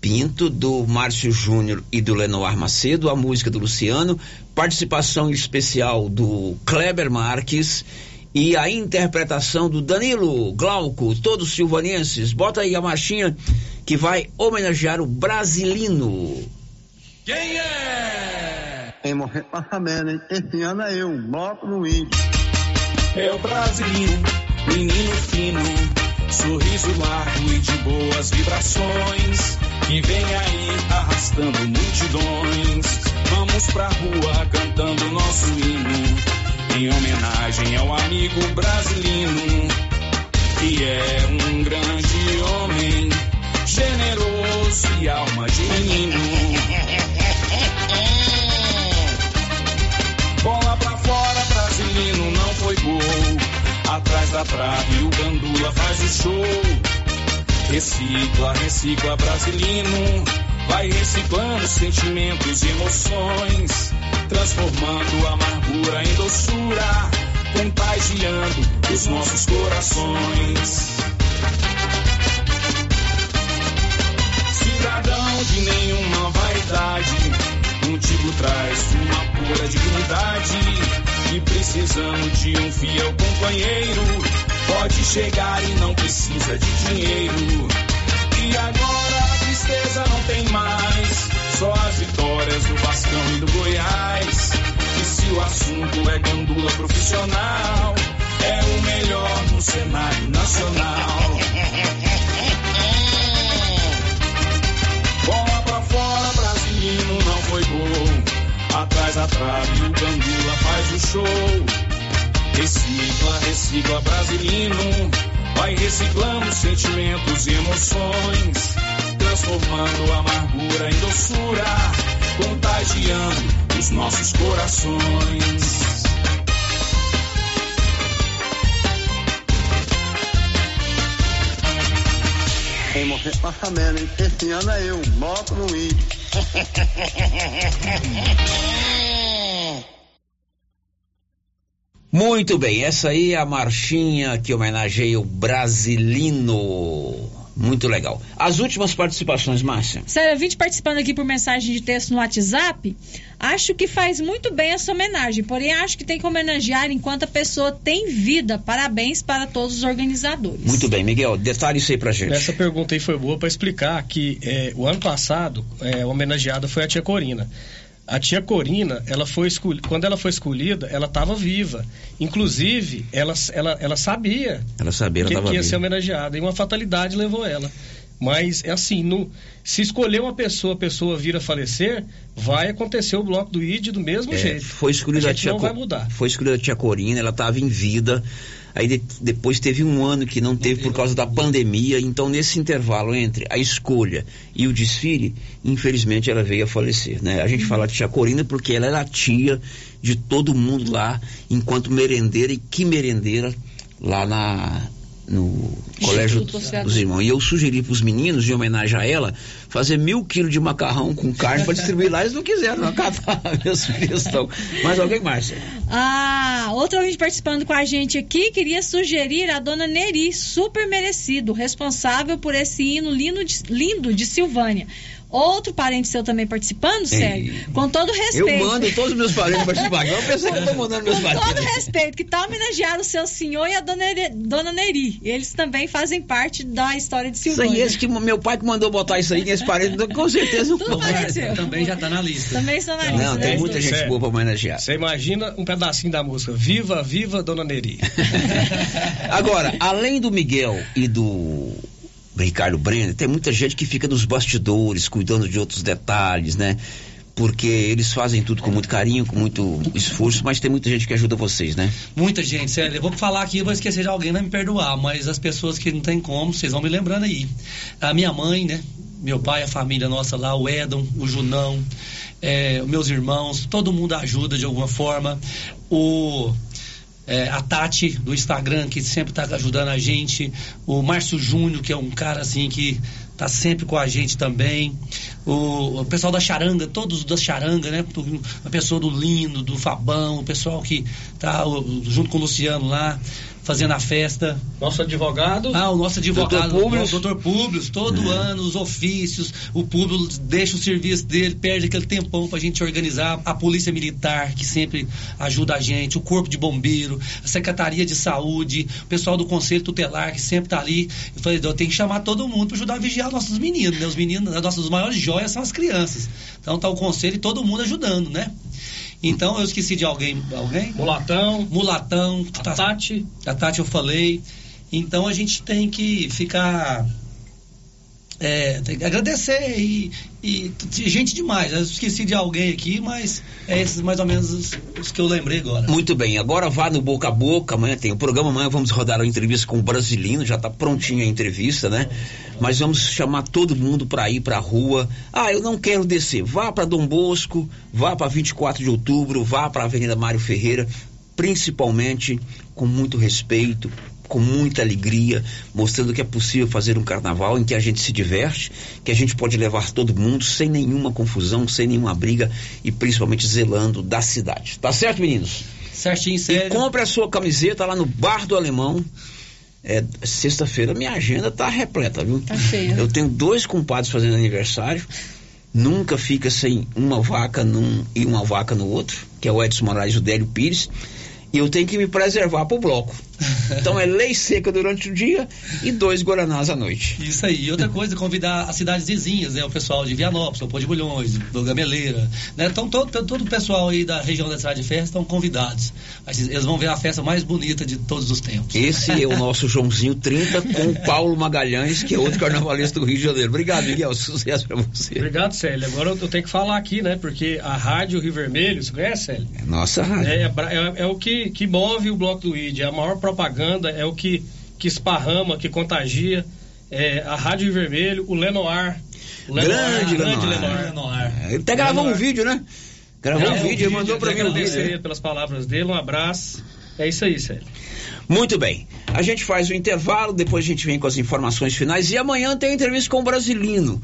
Pinto, do Márcio Júnior e do Lenoir Macedo, a música do Luciano, participação especial do Kleber Marques e a interpretação do Danilo Glauco, todos silvanenses. Bota aí a marchinha que vai homenagear o Brasilino. Quem é? Em morrer passamento, hein? Esse ano é eu, bloco no índio. É o Brasil, menino fino, sorriso largo e de boas vibrações. Que vem aí arrastando multidões. Vamos pra rua cantando nosso hino. Em homenagem ao amigo brasileiro, que é um grande homem, generoso e alma de menino. Trave o Gandula faz o show. Recicla, recicla, Brasilino. Vai reciclando sentimentos e emoções. Transformando a amargura em doçura. Contagiando os nossos corações. Cidadão de nenhuma vaidade. Contigo traz uma pura dignidade. E precisando de um fiel companheiro. Pode chegar e não precisa de dinheiro. E agora a tristeza não tem mais. Só as vitórias do Vascão e do Goiás. E se o assunto é gandula profissional, é o melhor no cenário nacional. Atrás da trave, o Gandula faz o show. Recicla, recicla, Brasilino. Vai reciclando sentimentos e emoções. Transformando a amargura em doçura. Contagiando os nossos corações. Quem morrer passa menos? Esse ano é eu, moto no índio. Muito bem, essa aí é a marchinha que homenageia o Brasilino. Muito legal. As últimas participações, Márcia. Sério, vinte participando aqui por mensagem de texto no WhatsApp. Acho que faz muito bem essa homenagem, porém acho que tem que homenagear enquanto a pessoa tem vida. Parabéns para todos os organizadores. Muito bem, Miguel, detalhe isso aí pra gente. Essa pergunta aí foi boa para explicar que é, o ano passado é, homenageada foi a tia Corina. A tia Corina, ela foi quando ela foi escolhida, ela estava viva. Inclusive, ela, ela, ela sabia Ela sabia, ela que, que ia viva. ser homenageada. E uma fatalidade levou ela. Mas é assim, no, se escolher uma pessoa, a pessoa vir a falecer, vai acontecer o bloco do ID do mesmo É, jeito. foi escolhida a a, tia não Co- vai mudar. Foi escolhida a tia Corina, ela estava em vida. Aí de- depois teve um ano que não teve por causa da pandemia. Então, nesse intervalo entre a escolha e o desfile, infelizmente ela veio a falecer. Né? A gente fala de tia Corina porque ela era a tia de todo mundo lá, enquanto merendeira, e que merendeira lá na. No colégio dos irmãos. E eu sugeri para os meninos, em homenagem a ela, fazer mil quilos de macarrão com carne para distribuir lá. Eles não quiseram não acatar a minha sugestão. Mas alguém mais? Ah, outra ouvinte participando com a gente aqui queria sugerir a dona Neri, super merecido, responsável por esse hino lindo de, lindo de Silvânia. Outro parente seu também participando, Sérgio? Com todo respeito. Eu mando todos os meus parentes participar. Eu pensei que eu tô mandando meus Com todo parentes. respeito, que tal homenagear o seu senhor e a dona, dona Neri? Eles também fazem parte da história de Isso Silvânia. aí, esse que meu pai que mandou botar isso aí nesse parente, com certeza não Tudo pareceu. Também já tá na lista. Também estão na lista, Não, né? tem muita gente Sério. boa pra homenagear. Você imagina um pedacinho da música Viva, Viva Dona Neri. Agora, além do Miguel e do Ricardo Brenner, tem muita gente que fica nos bastidores, cuidando de outros detalhes, né? Porque eles fazem tudo com muito carinho, com muito esforço, mas tem muita gente que ajuda vocês, né? Muita gente, sério. Eu vou falar aqui, vou esquecer de alguém, vai me perdoar, mas as pessoas que não tem como, vocês vão me lembrando aí. A minha mãe, né? Meu pai, a família nossa lá, o Edon, o Junão, é, meus irmãos, todo mundo ajuda de alguma forma. O. é, a Tati do Instagram, que sempre está ajudando a gente. O Márcio Júnior, que é um cara assim que tá sempre com a gente também. O, o pessoal da Charanga, todos da Charanga, né? A pessoa do Lindo, do Fabão, o pessoal que tá o- junto com o Luciano lá, fazendo a festa. Nosso advogado. Ah, o nosso advogado. Publius. o doutor Publius, todo ano, os ofícios, o Publius deixa o serviço dele, perde aquele tempão pra gente organizar, a polícia militar, que sempre ajuda a gente, o corpo de bombeiro, a secretaria de saúde, o pessoal do conselho tutelar, que sempre tá ali. Eu falei, eu tenho que chamar todo mundo pra ajudar a vigiar nossos meninos, né? Os meninos, as nossas maiores joias são as crianças. Então tá o conselho e todo mundo ajudando, né? Então eu esqueci de alguém. Alguém? Mulatão. Mulatão. A Tati. A Tati eu falei. Então a gente tem que ficar. É, agradecer e, e gente demais. Eu esqueci de alguém aqui, mas é esses mais ou menos os, os que eu lembrei agora. Muito bem, agora vá no boca a boca, amanhã tem o programa, amanhã vamos rodar uma entrevista com o Brasilino, já está prontinha a entrevista, né? Mas vamos chamar todo mundo para ir para a rua. Ah, eu não quero descer. Vá para Dom Bosco, vá para 24 de outubro, vá para a Avenida Mário Ferreira, principalmente com muito respeito, com muita alegria, mostrando que é possível fazer um carnaval em que a gente se diverte, que a gente pode levar todo mundo sem nenhuma confusão, sem nenhuma briga e principalmente zelando da cidade. Tá certo, meninos? Certinho, E sério. compre a sua camiseta lá no Bar do Alemão. É, sexta-feira minha agenda tá repleta, viu? Tá cheia. Eu tenho dois compadres fazendo aniversário. Nunca fica sem uma vaca num e uma vaca no outro, que é o Edson Moraes e o Délio Pires. E eu tenho que me preservar pro bloco. Então é lei seca durante o dia e dois guaranás à noite. Isso aí. E outra coisa, convidar as cidades vizinhas, né? O pessoal de Vianópolis, Leopoldo de Bulhões, do Gameleira, né? Então todo, todo o pessoal aí da região da cidade de festa estão convidados. Eles vão ver a festa mais bonita de todos os tempos. Esse é o nosso Joãozinho 30 com o Paulo Magalhães, que é outro carnavalista do Rio de Janeiro. Obrigado, Miguel. Sucesso pra você. Obrigado, Célio. Agora eu tenho que falar aqui, né? Porque a Rádio Rio Vermelho, você conhece, Célio? É nossa rádio. É, é, é o que, que move o Bloco do ID. A maior propaganda é o que, que esparrama, que contagia. É, a Rádio Vermelho, o Lenoir. O Lenoir grande, grande Lenoir. Lenoir. É, ele até gravou um vídeo, né? Gravou um vídeo e mandou pra mim um vídeo. pelas palavras dele, um abraço. É isso aí, Célio. Muito bem. A gente faz o intervalo, depois a gente vem com as informações finais e amanhã tem entrevista com o Brasilino.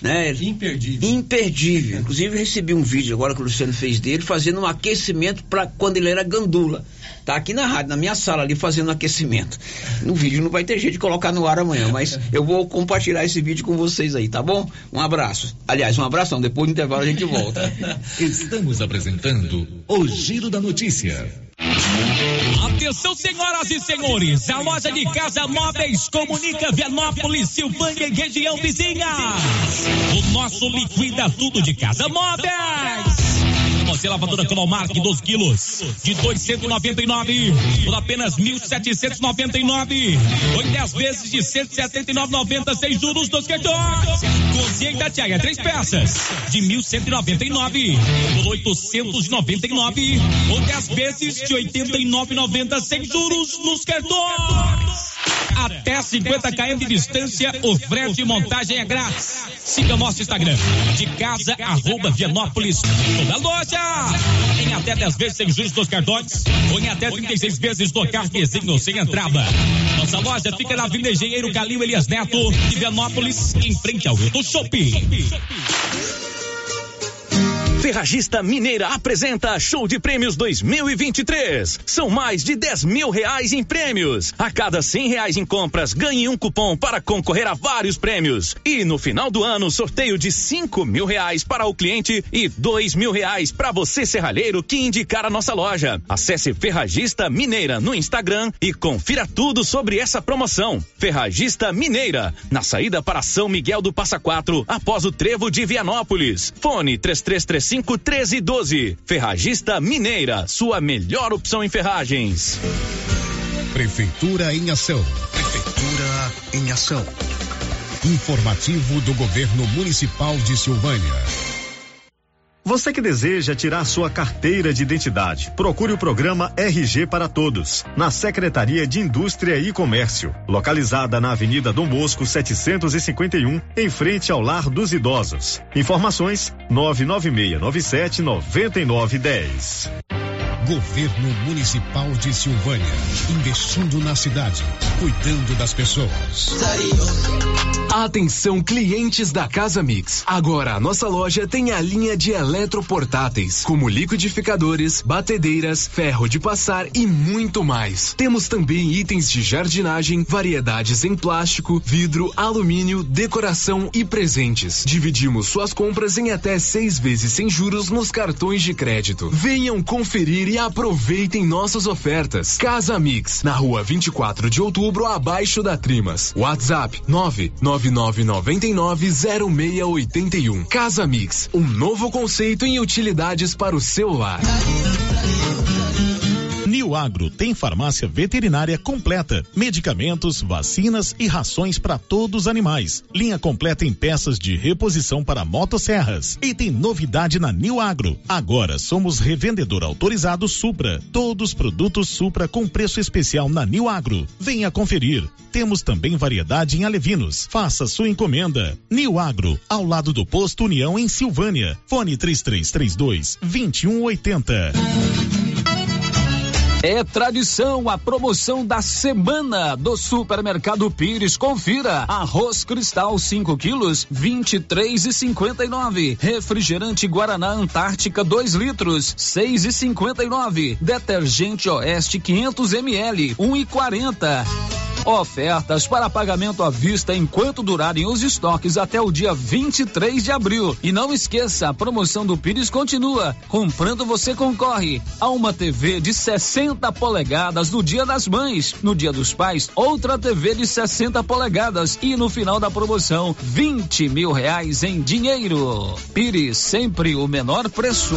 Né? Imperdível. Imperdível. Inclusive recebi um vídeo agora que o Luciano fez dele fazendo um aquecimento para quando ele era gandula. Tá aqui na rádio, na minha sala ali fazendo um aquecimento. No vídeo não vai ter jeito de colocar no ar amanhã, mas eu vou compartilhar esse vídeo com vocês aí, tá bom? Um abraço. Aliás, um abraço não, depois do intervalo a gente volta. Estamos apresentando o Giro da Notícia. Atenção, senhoras e senhores, a loja de casa móveis comunica Vianópolis, Silvânia e região vizinha. O nosso liquida tudo de casa móveis. Você lavadora Cromark 12 quilos de 299 por apenas 1.799. Ou em 10 vezes de 179,90 sem juros dos cartões. Cozinha da Tiaia, três peças de 1.199 por 899. Ou 10 vezes de 89,90 sem juros nos cartões. Até 50 km de distância, o frete e montagem é grátis. Siga nosso Instagram, de casa, arroba Vianópolis. Toda loja em até 10 vezes sem juros dos cartões, ou em até 36 vezes no cartezinho sem entrada. Nossa loja fica na Avenida Engenheiro Calil Elias Neto, de Vianópolis, em frente ao Rio do Shopping. Ferragista Mineira apresenta Show de Prêmios 2023. São mais de 10 mil reais em prêmios. A cada 100 reais em compras, ganhe um cupom para concorrer a vários prêmios. E no final do ano, sorteio de 5 mil reais para o cliente e 2 mil reais para você, serralheiro, que indicar a nossa loja. Acesse Ferragista Mineira no Instagram e confira tudo sobre essa promoção. Ferragista Mineira, na saída para São Miguel do Passa Quatro, após o trevo de Vianópolis. Fone 3335 1312. Ferragista Mineira, sua melhor opção em ferragens. Prefeitura em ação. Prefeitura em ação. Informativo do Governo Municipal de Silvânia. Você que deseja tirar sua carteira de identidade, procure o programa RG para Todos, na Secretaria de Indústria e Comércio, localizada na Avenida Dom Bosco 751, em frente ao Lar dos Idosos. Informações: 99697 9910. Governo Municipal de Silvânia, investindo na cidade, cuidando das pessoas. Atenção clientes da Casa Mix. Agora a nossa loja tem a linha de eletroportáteis, como liquidificadores, batedeiras, ferro de passar e muito mais. Temos também itens de jardinagem, variedades em plástico, vidro, alumínio, decoração e presentes. Dividimos suas compras em até seis vezes sem juros nos cartões de crédito. Venham conferir e aproveitem nossas ofertas. Casa Mix, na rua 24 de outubro, abaixo da Trimas. WhatsApp 999990681. Casa Mix, um novo conceito em utilidades para o seu lar. New Agro tem farmácia veterinária completa, medicamentos, vacinas e rações para todos os animais. Linha completa em peças de reposição para motosserras. E tem novidade na New Agro. Agora somos revendedor autorizado Supra. Todos produtos Supra com preço especial na New Agro. Venha conferir. Temos também variedade em alevinos. Faça sua encomenda. New Agro, ao lado do posto União em Silvânia. Fone 3332 2180. É tradição a promoção da semana do Supermercado Pires. Confira: arroz cristal 5 quilos, 23 e 59. Refrigerante Guaraná Antártica 2 litros, 6 e 59. Detergente Oeste 500 ml, 1 e 40. Ofertas para pagamento à vista enquanto durarem os estoques até o dia 23 de abril. E não esqueça, a promoção do Pires continua. Comprando você concorre a uma TV de 60 polegadas no Dia das Mães, no Dia dos Pais, outra TV de 60 polegadas e no final da promoção 20 mil reais em dinheiro. Pires sempre o menor preço.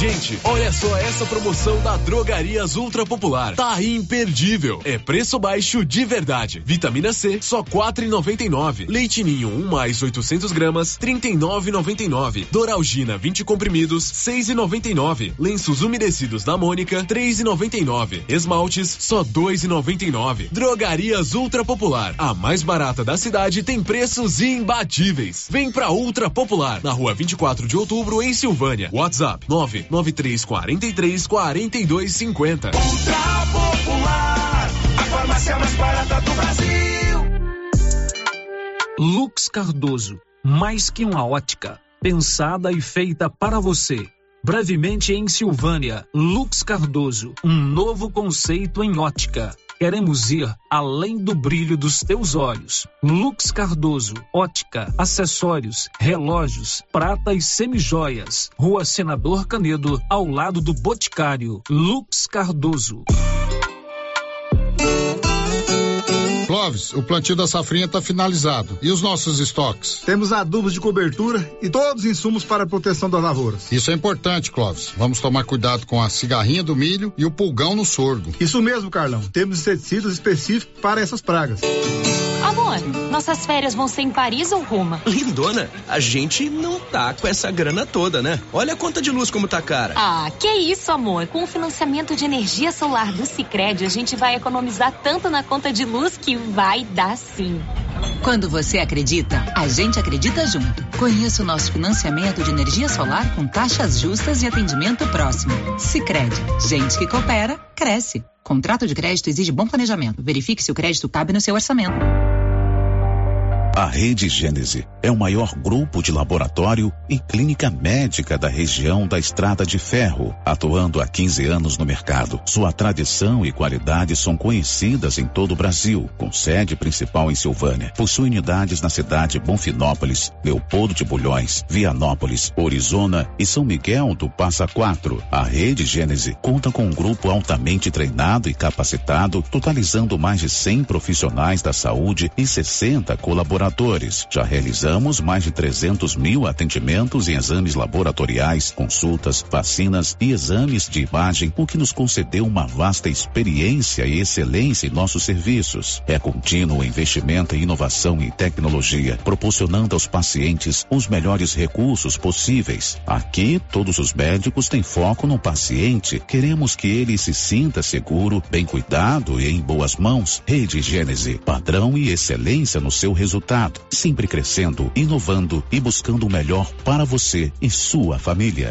Gente, olha só essa promoção da Drogarias Ultra Popular. Tá imperdível. É preço baixo de verdade. Vitamina C, só quatro e noventa nove. Leite Ninho, um mais 800 gramas, trinta e. Doralgina, 20 comprimidos, seis e noventa e nove. Lenços umedecidos da Mônica, três e noventa e nove. Esmaltes, só dois e noventa e nove. Drogarias Ultra Popular, a mais barata da cidade, tem preços imbatíveis. Vem pra Ultra Popular, na rua 24 de outubro, em Silvânia. WhatsApp, nove 9343 4250. Ultra Popular, a farmácia mais barata do Brasil. Lux Cardoso, mais que uma ótica, pensada e feita para você. Brevemente em Silvânia, Lux Cardoso, um novo conceito em ótica. Queremos ir além do brilho dos teus olhos. Lux Cardoso, ótica, acessórios, relógios, prata e semijoias. Rua Senador Canedo, ao lado do Boticário. Lux Cardoso. Clóvis, o plantio da safrinha está finalizado. E os nossos estoques? Temos adubos de cobertura e todos os insumos para a proteção das lavouras. Isso é importante, Clóvis. Vamos tomar cuidado com a cigarrinha do milho e o pulgão no sorgo. Isso mesmo, Carlão. Temos inseticidas específicos para essas pragas. Amor, nossas férias vão ser em Paris ou Roma? Lindona, a gente não tá com essa grana toda, né? Olha a conta de luz como tá cara. Ah, que isso, amor. Com o financiamento de energia solar do Sicredi, a gente vai economizar tanto na conta de luz que vai dar sim. Quando você acredita, a gente acredita junto. Conheça o nosso financiamento de energia solar com taxas justas e atendimento próximo. Sicredi, gente que coopera, cresce. Contrato de crédito exige bom planejamento. Verifique se o crédito cabe no seu orçamento. A Rede Gênese é o maior grupo de laboratório e clínica médica da região da Estrada de Ferro, atuando há 15 anos no mercado. Sua tradição e qualidade são conhecidas em todo o Brasil, com sede principal em Silvânia. Possui unidades na cidade Bonfinópolis, Leopoldo de Bulhões, Vianópolis, Orizona e São Miguel do Passa Quatro. A Rede Gênese conta com um grupo altamente treinado e capacitado, totalizando mais de 100 profissionais da saúde e 60 colaboradores Já realizamos mais de 300 mil atendimentos em exames laboratoriais, consultas, vacinas e exames de imagem, o que nos concedeu uma vasta experiência e excelência em nossos serviços. É contínuo investimento em inovação e tecnologia, proporcionando aos pacientes os melhores recursos possíveis. Aqui, todos os médicos têm foco no paciente. Queremos que ele se sinta seguro, bem cuidado e em boas mãos. Rede Gênese, padrão e excelência no seu resultado sempre crescendo, inovando e buscando o melhor para você e sua família.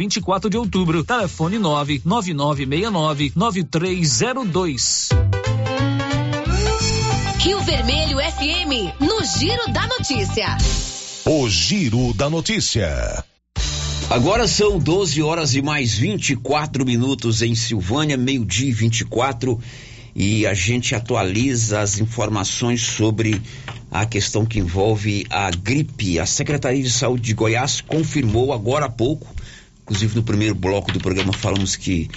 24 de Outubro, telefone 99969 9302. Rio Vermelho FM, no Giro da Notícia. O Giro da Notícia. Agora são 12 horas e mais 24 minutos em Silvânia, meio-dia e 24, e a gente atualiza as informações sobre a questão que envolve a gripe. A Secretaria de Saúde de Goiás confirmou agora há pouco, inclusive no primeiro bloco do programa falamos que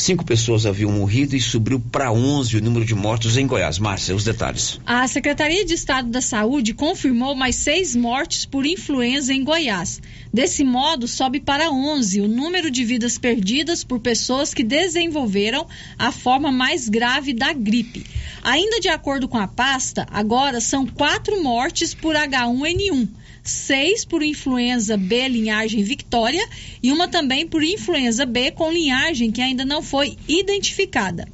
Cinco pessoas haviam morrido e subiu para 11 o número de mortos em Goiás. Márcia, os detalhes. A Secretaria de Estado da Saúde confirmou mais seis mortes por influenza em Goiás. Desse modo, sobe para 11 o número de vidas perdidas por pessoas que desenvolveram a forma mais grave da gripe. Ainda de acordo com a pasta, agora são quatro mortes por H1N1 seis por influenza B linhagem Victoria e uma também por influenza B com linhagem que ainda não foi identificada.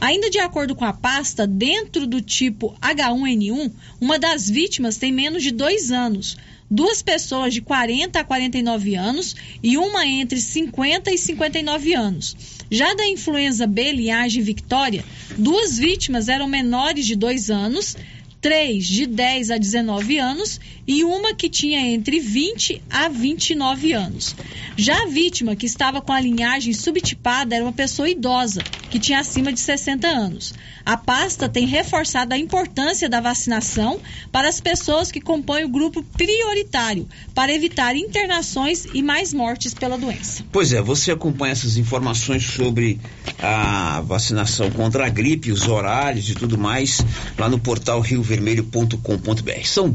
Ainda de acordo com a pasta, dentro do tipo H1N1, uma das vítimas tem menos de dois anos, duas pessoas de 40 a 49 anos e uma entre 50 e 59 anos. Já da influenza B linhagem Victoria, duas vítimas eram menores de dois anos, três de 10 a 19 anos e uma que tinha entre 20 a 29 anos. Já a vítima, que estava com a linhagem subtipada, era uma pessoa idosa, que tinha acima de 60 anos. A pasta tem reforçado a importância da vacinação para as pessoas que compõem o grupo prioritário, para evitar internações e mais mortes pela doença. Pois é, você acompanha essas informações sobre a vacinação contra a gripe, os horários e tudo mais lá no portal riovermelho.com.br. São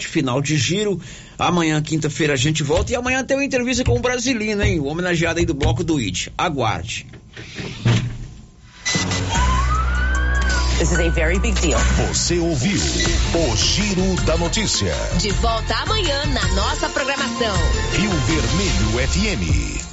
12h27, final de giro. Amanhã, quinta-feira, a gente volta e amanhã tem uma entrevista com o Brasilino, hein? O homenageado aí do bloco do IT. Aguarde. This is a very big deal. Você ouviu o Giro da Notícia. De volta amanhã na nossa programação. Rio Vermelho FM.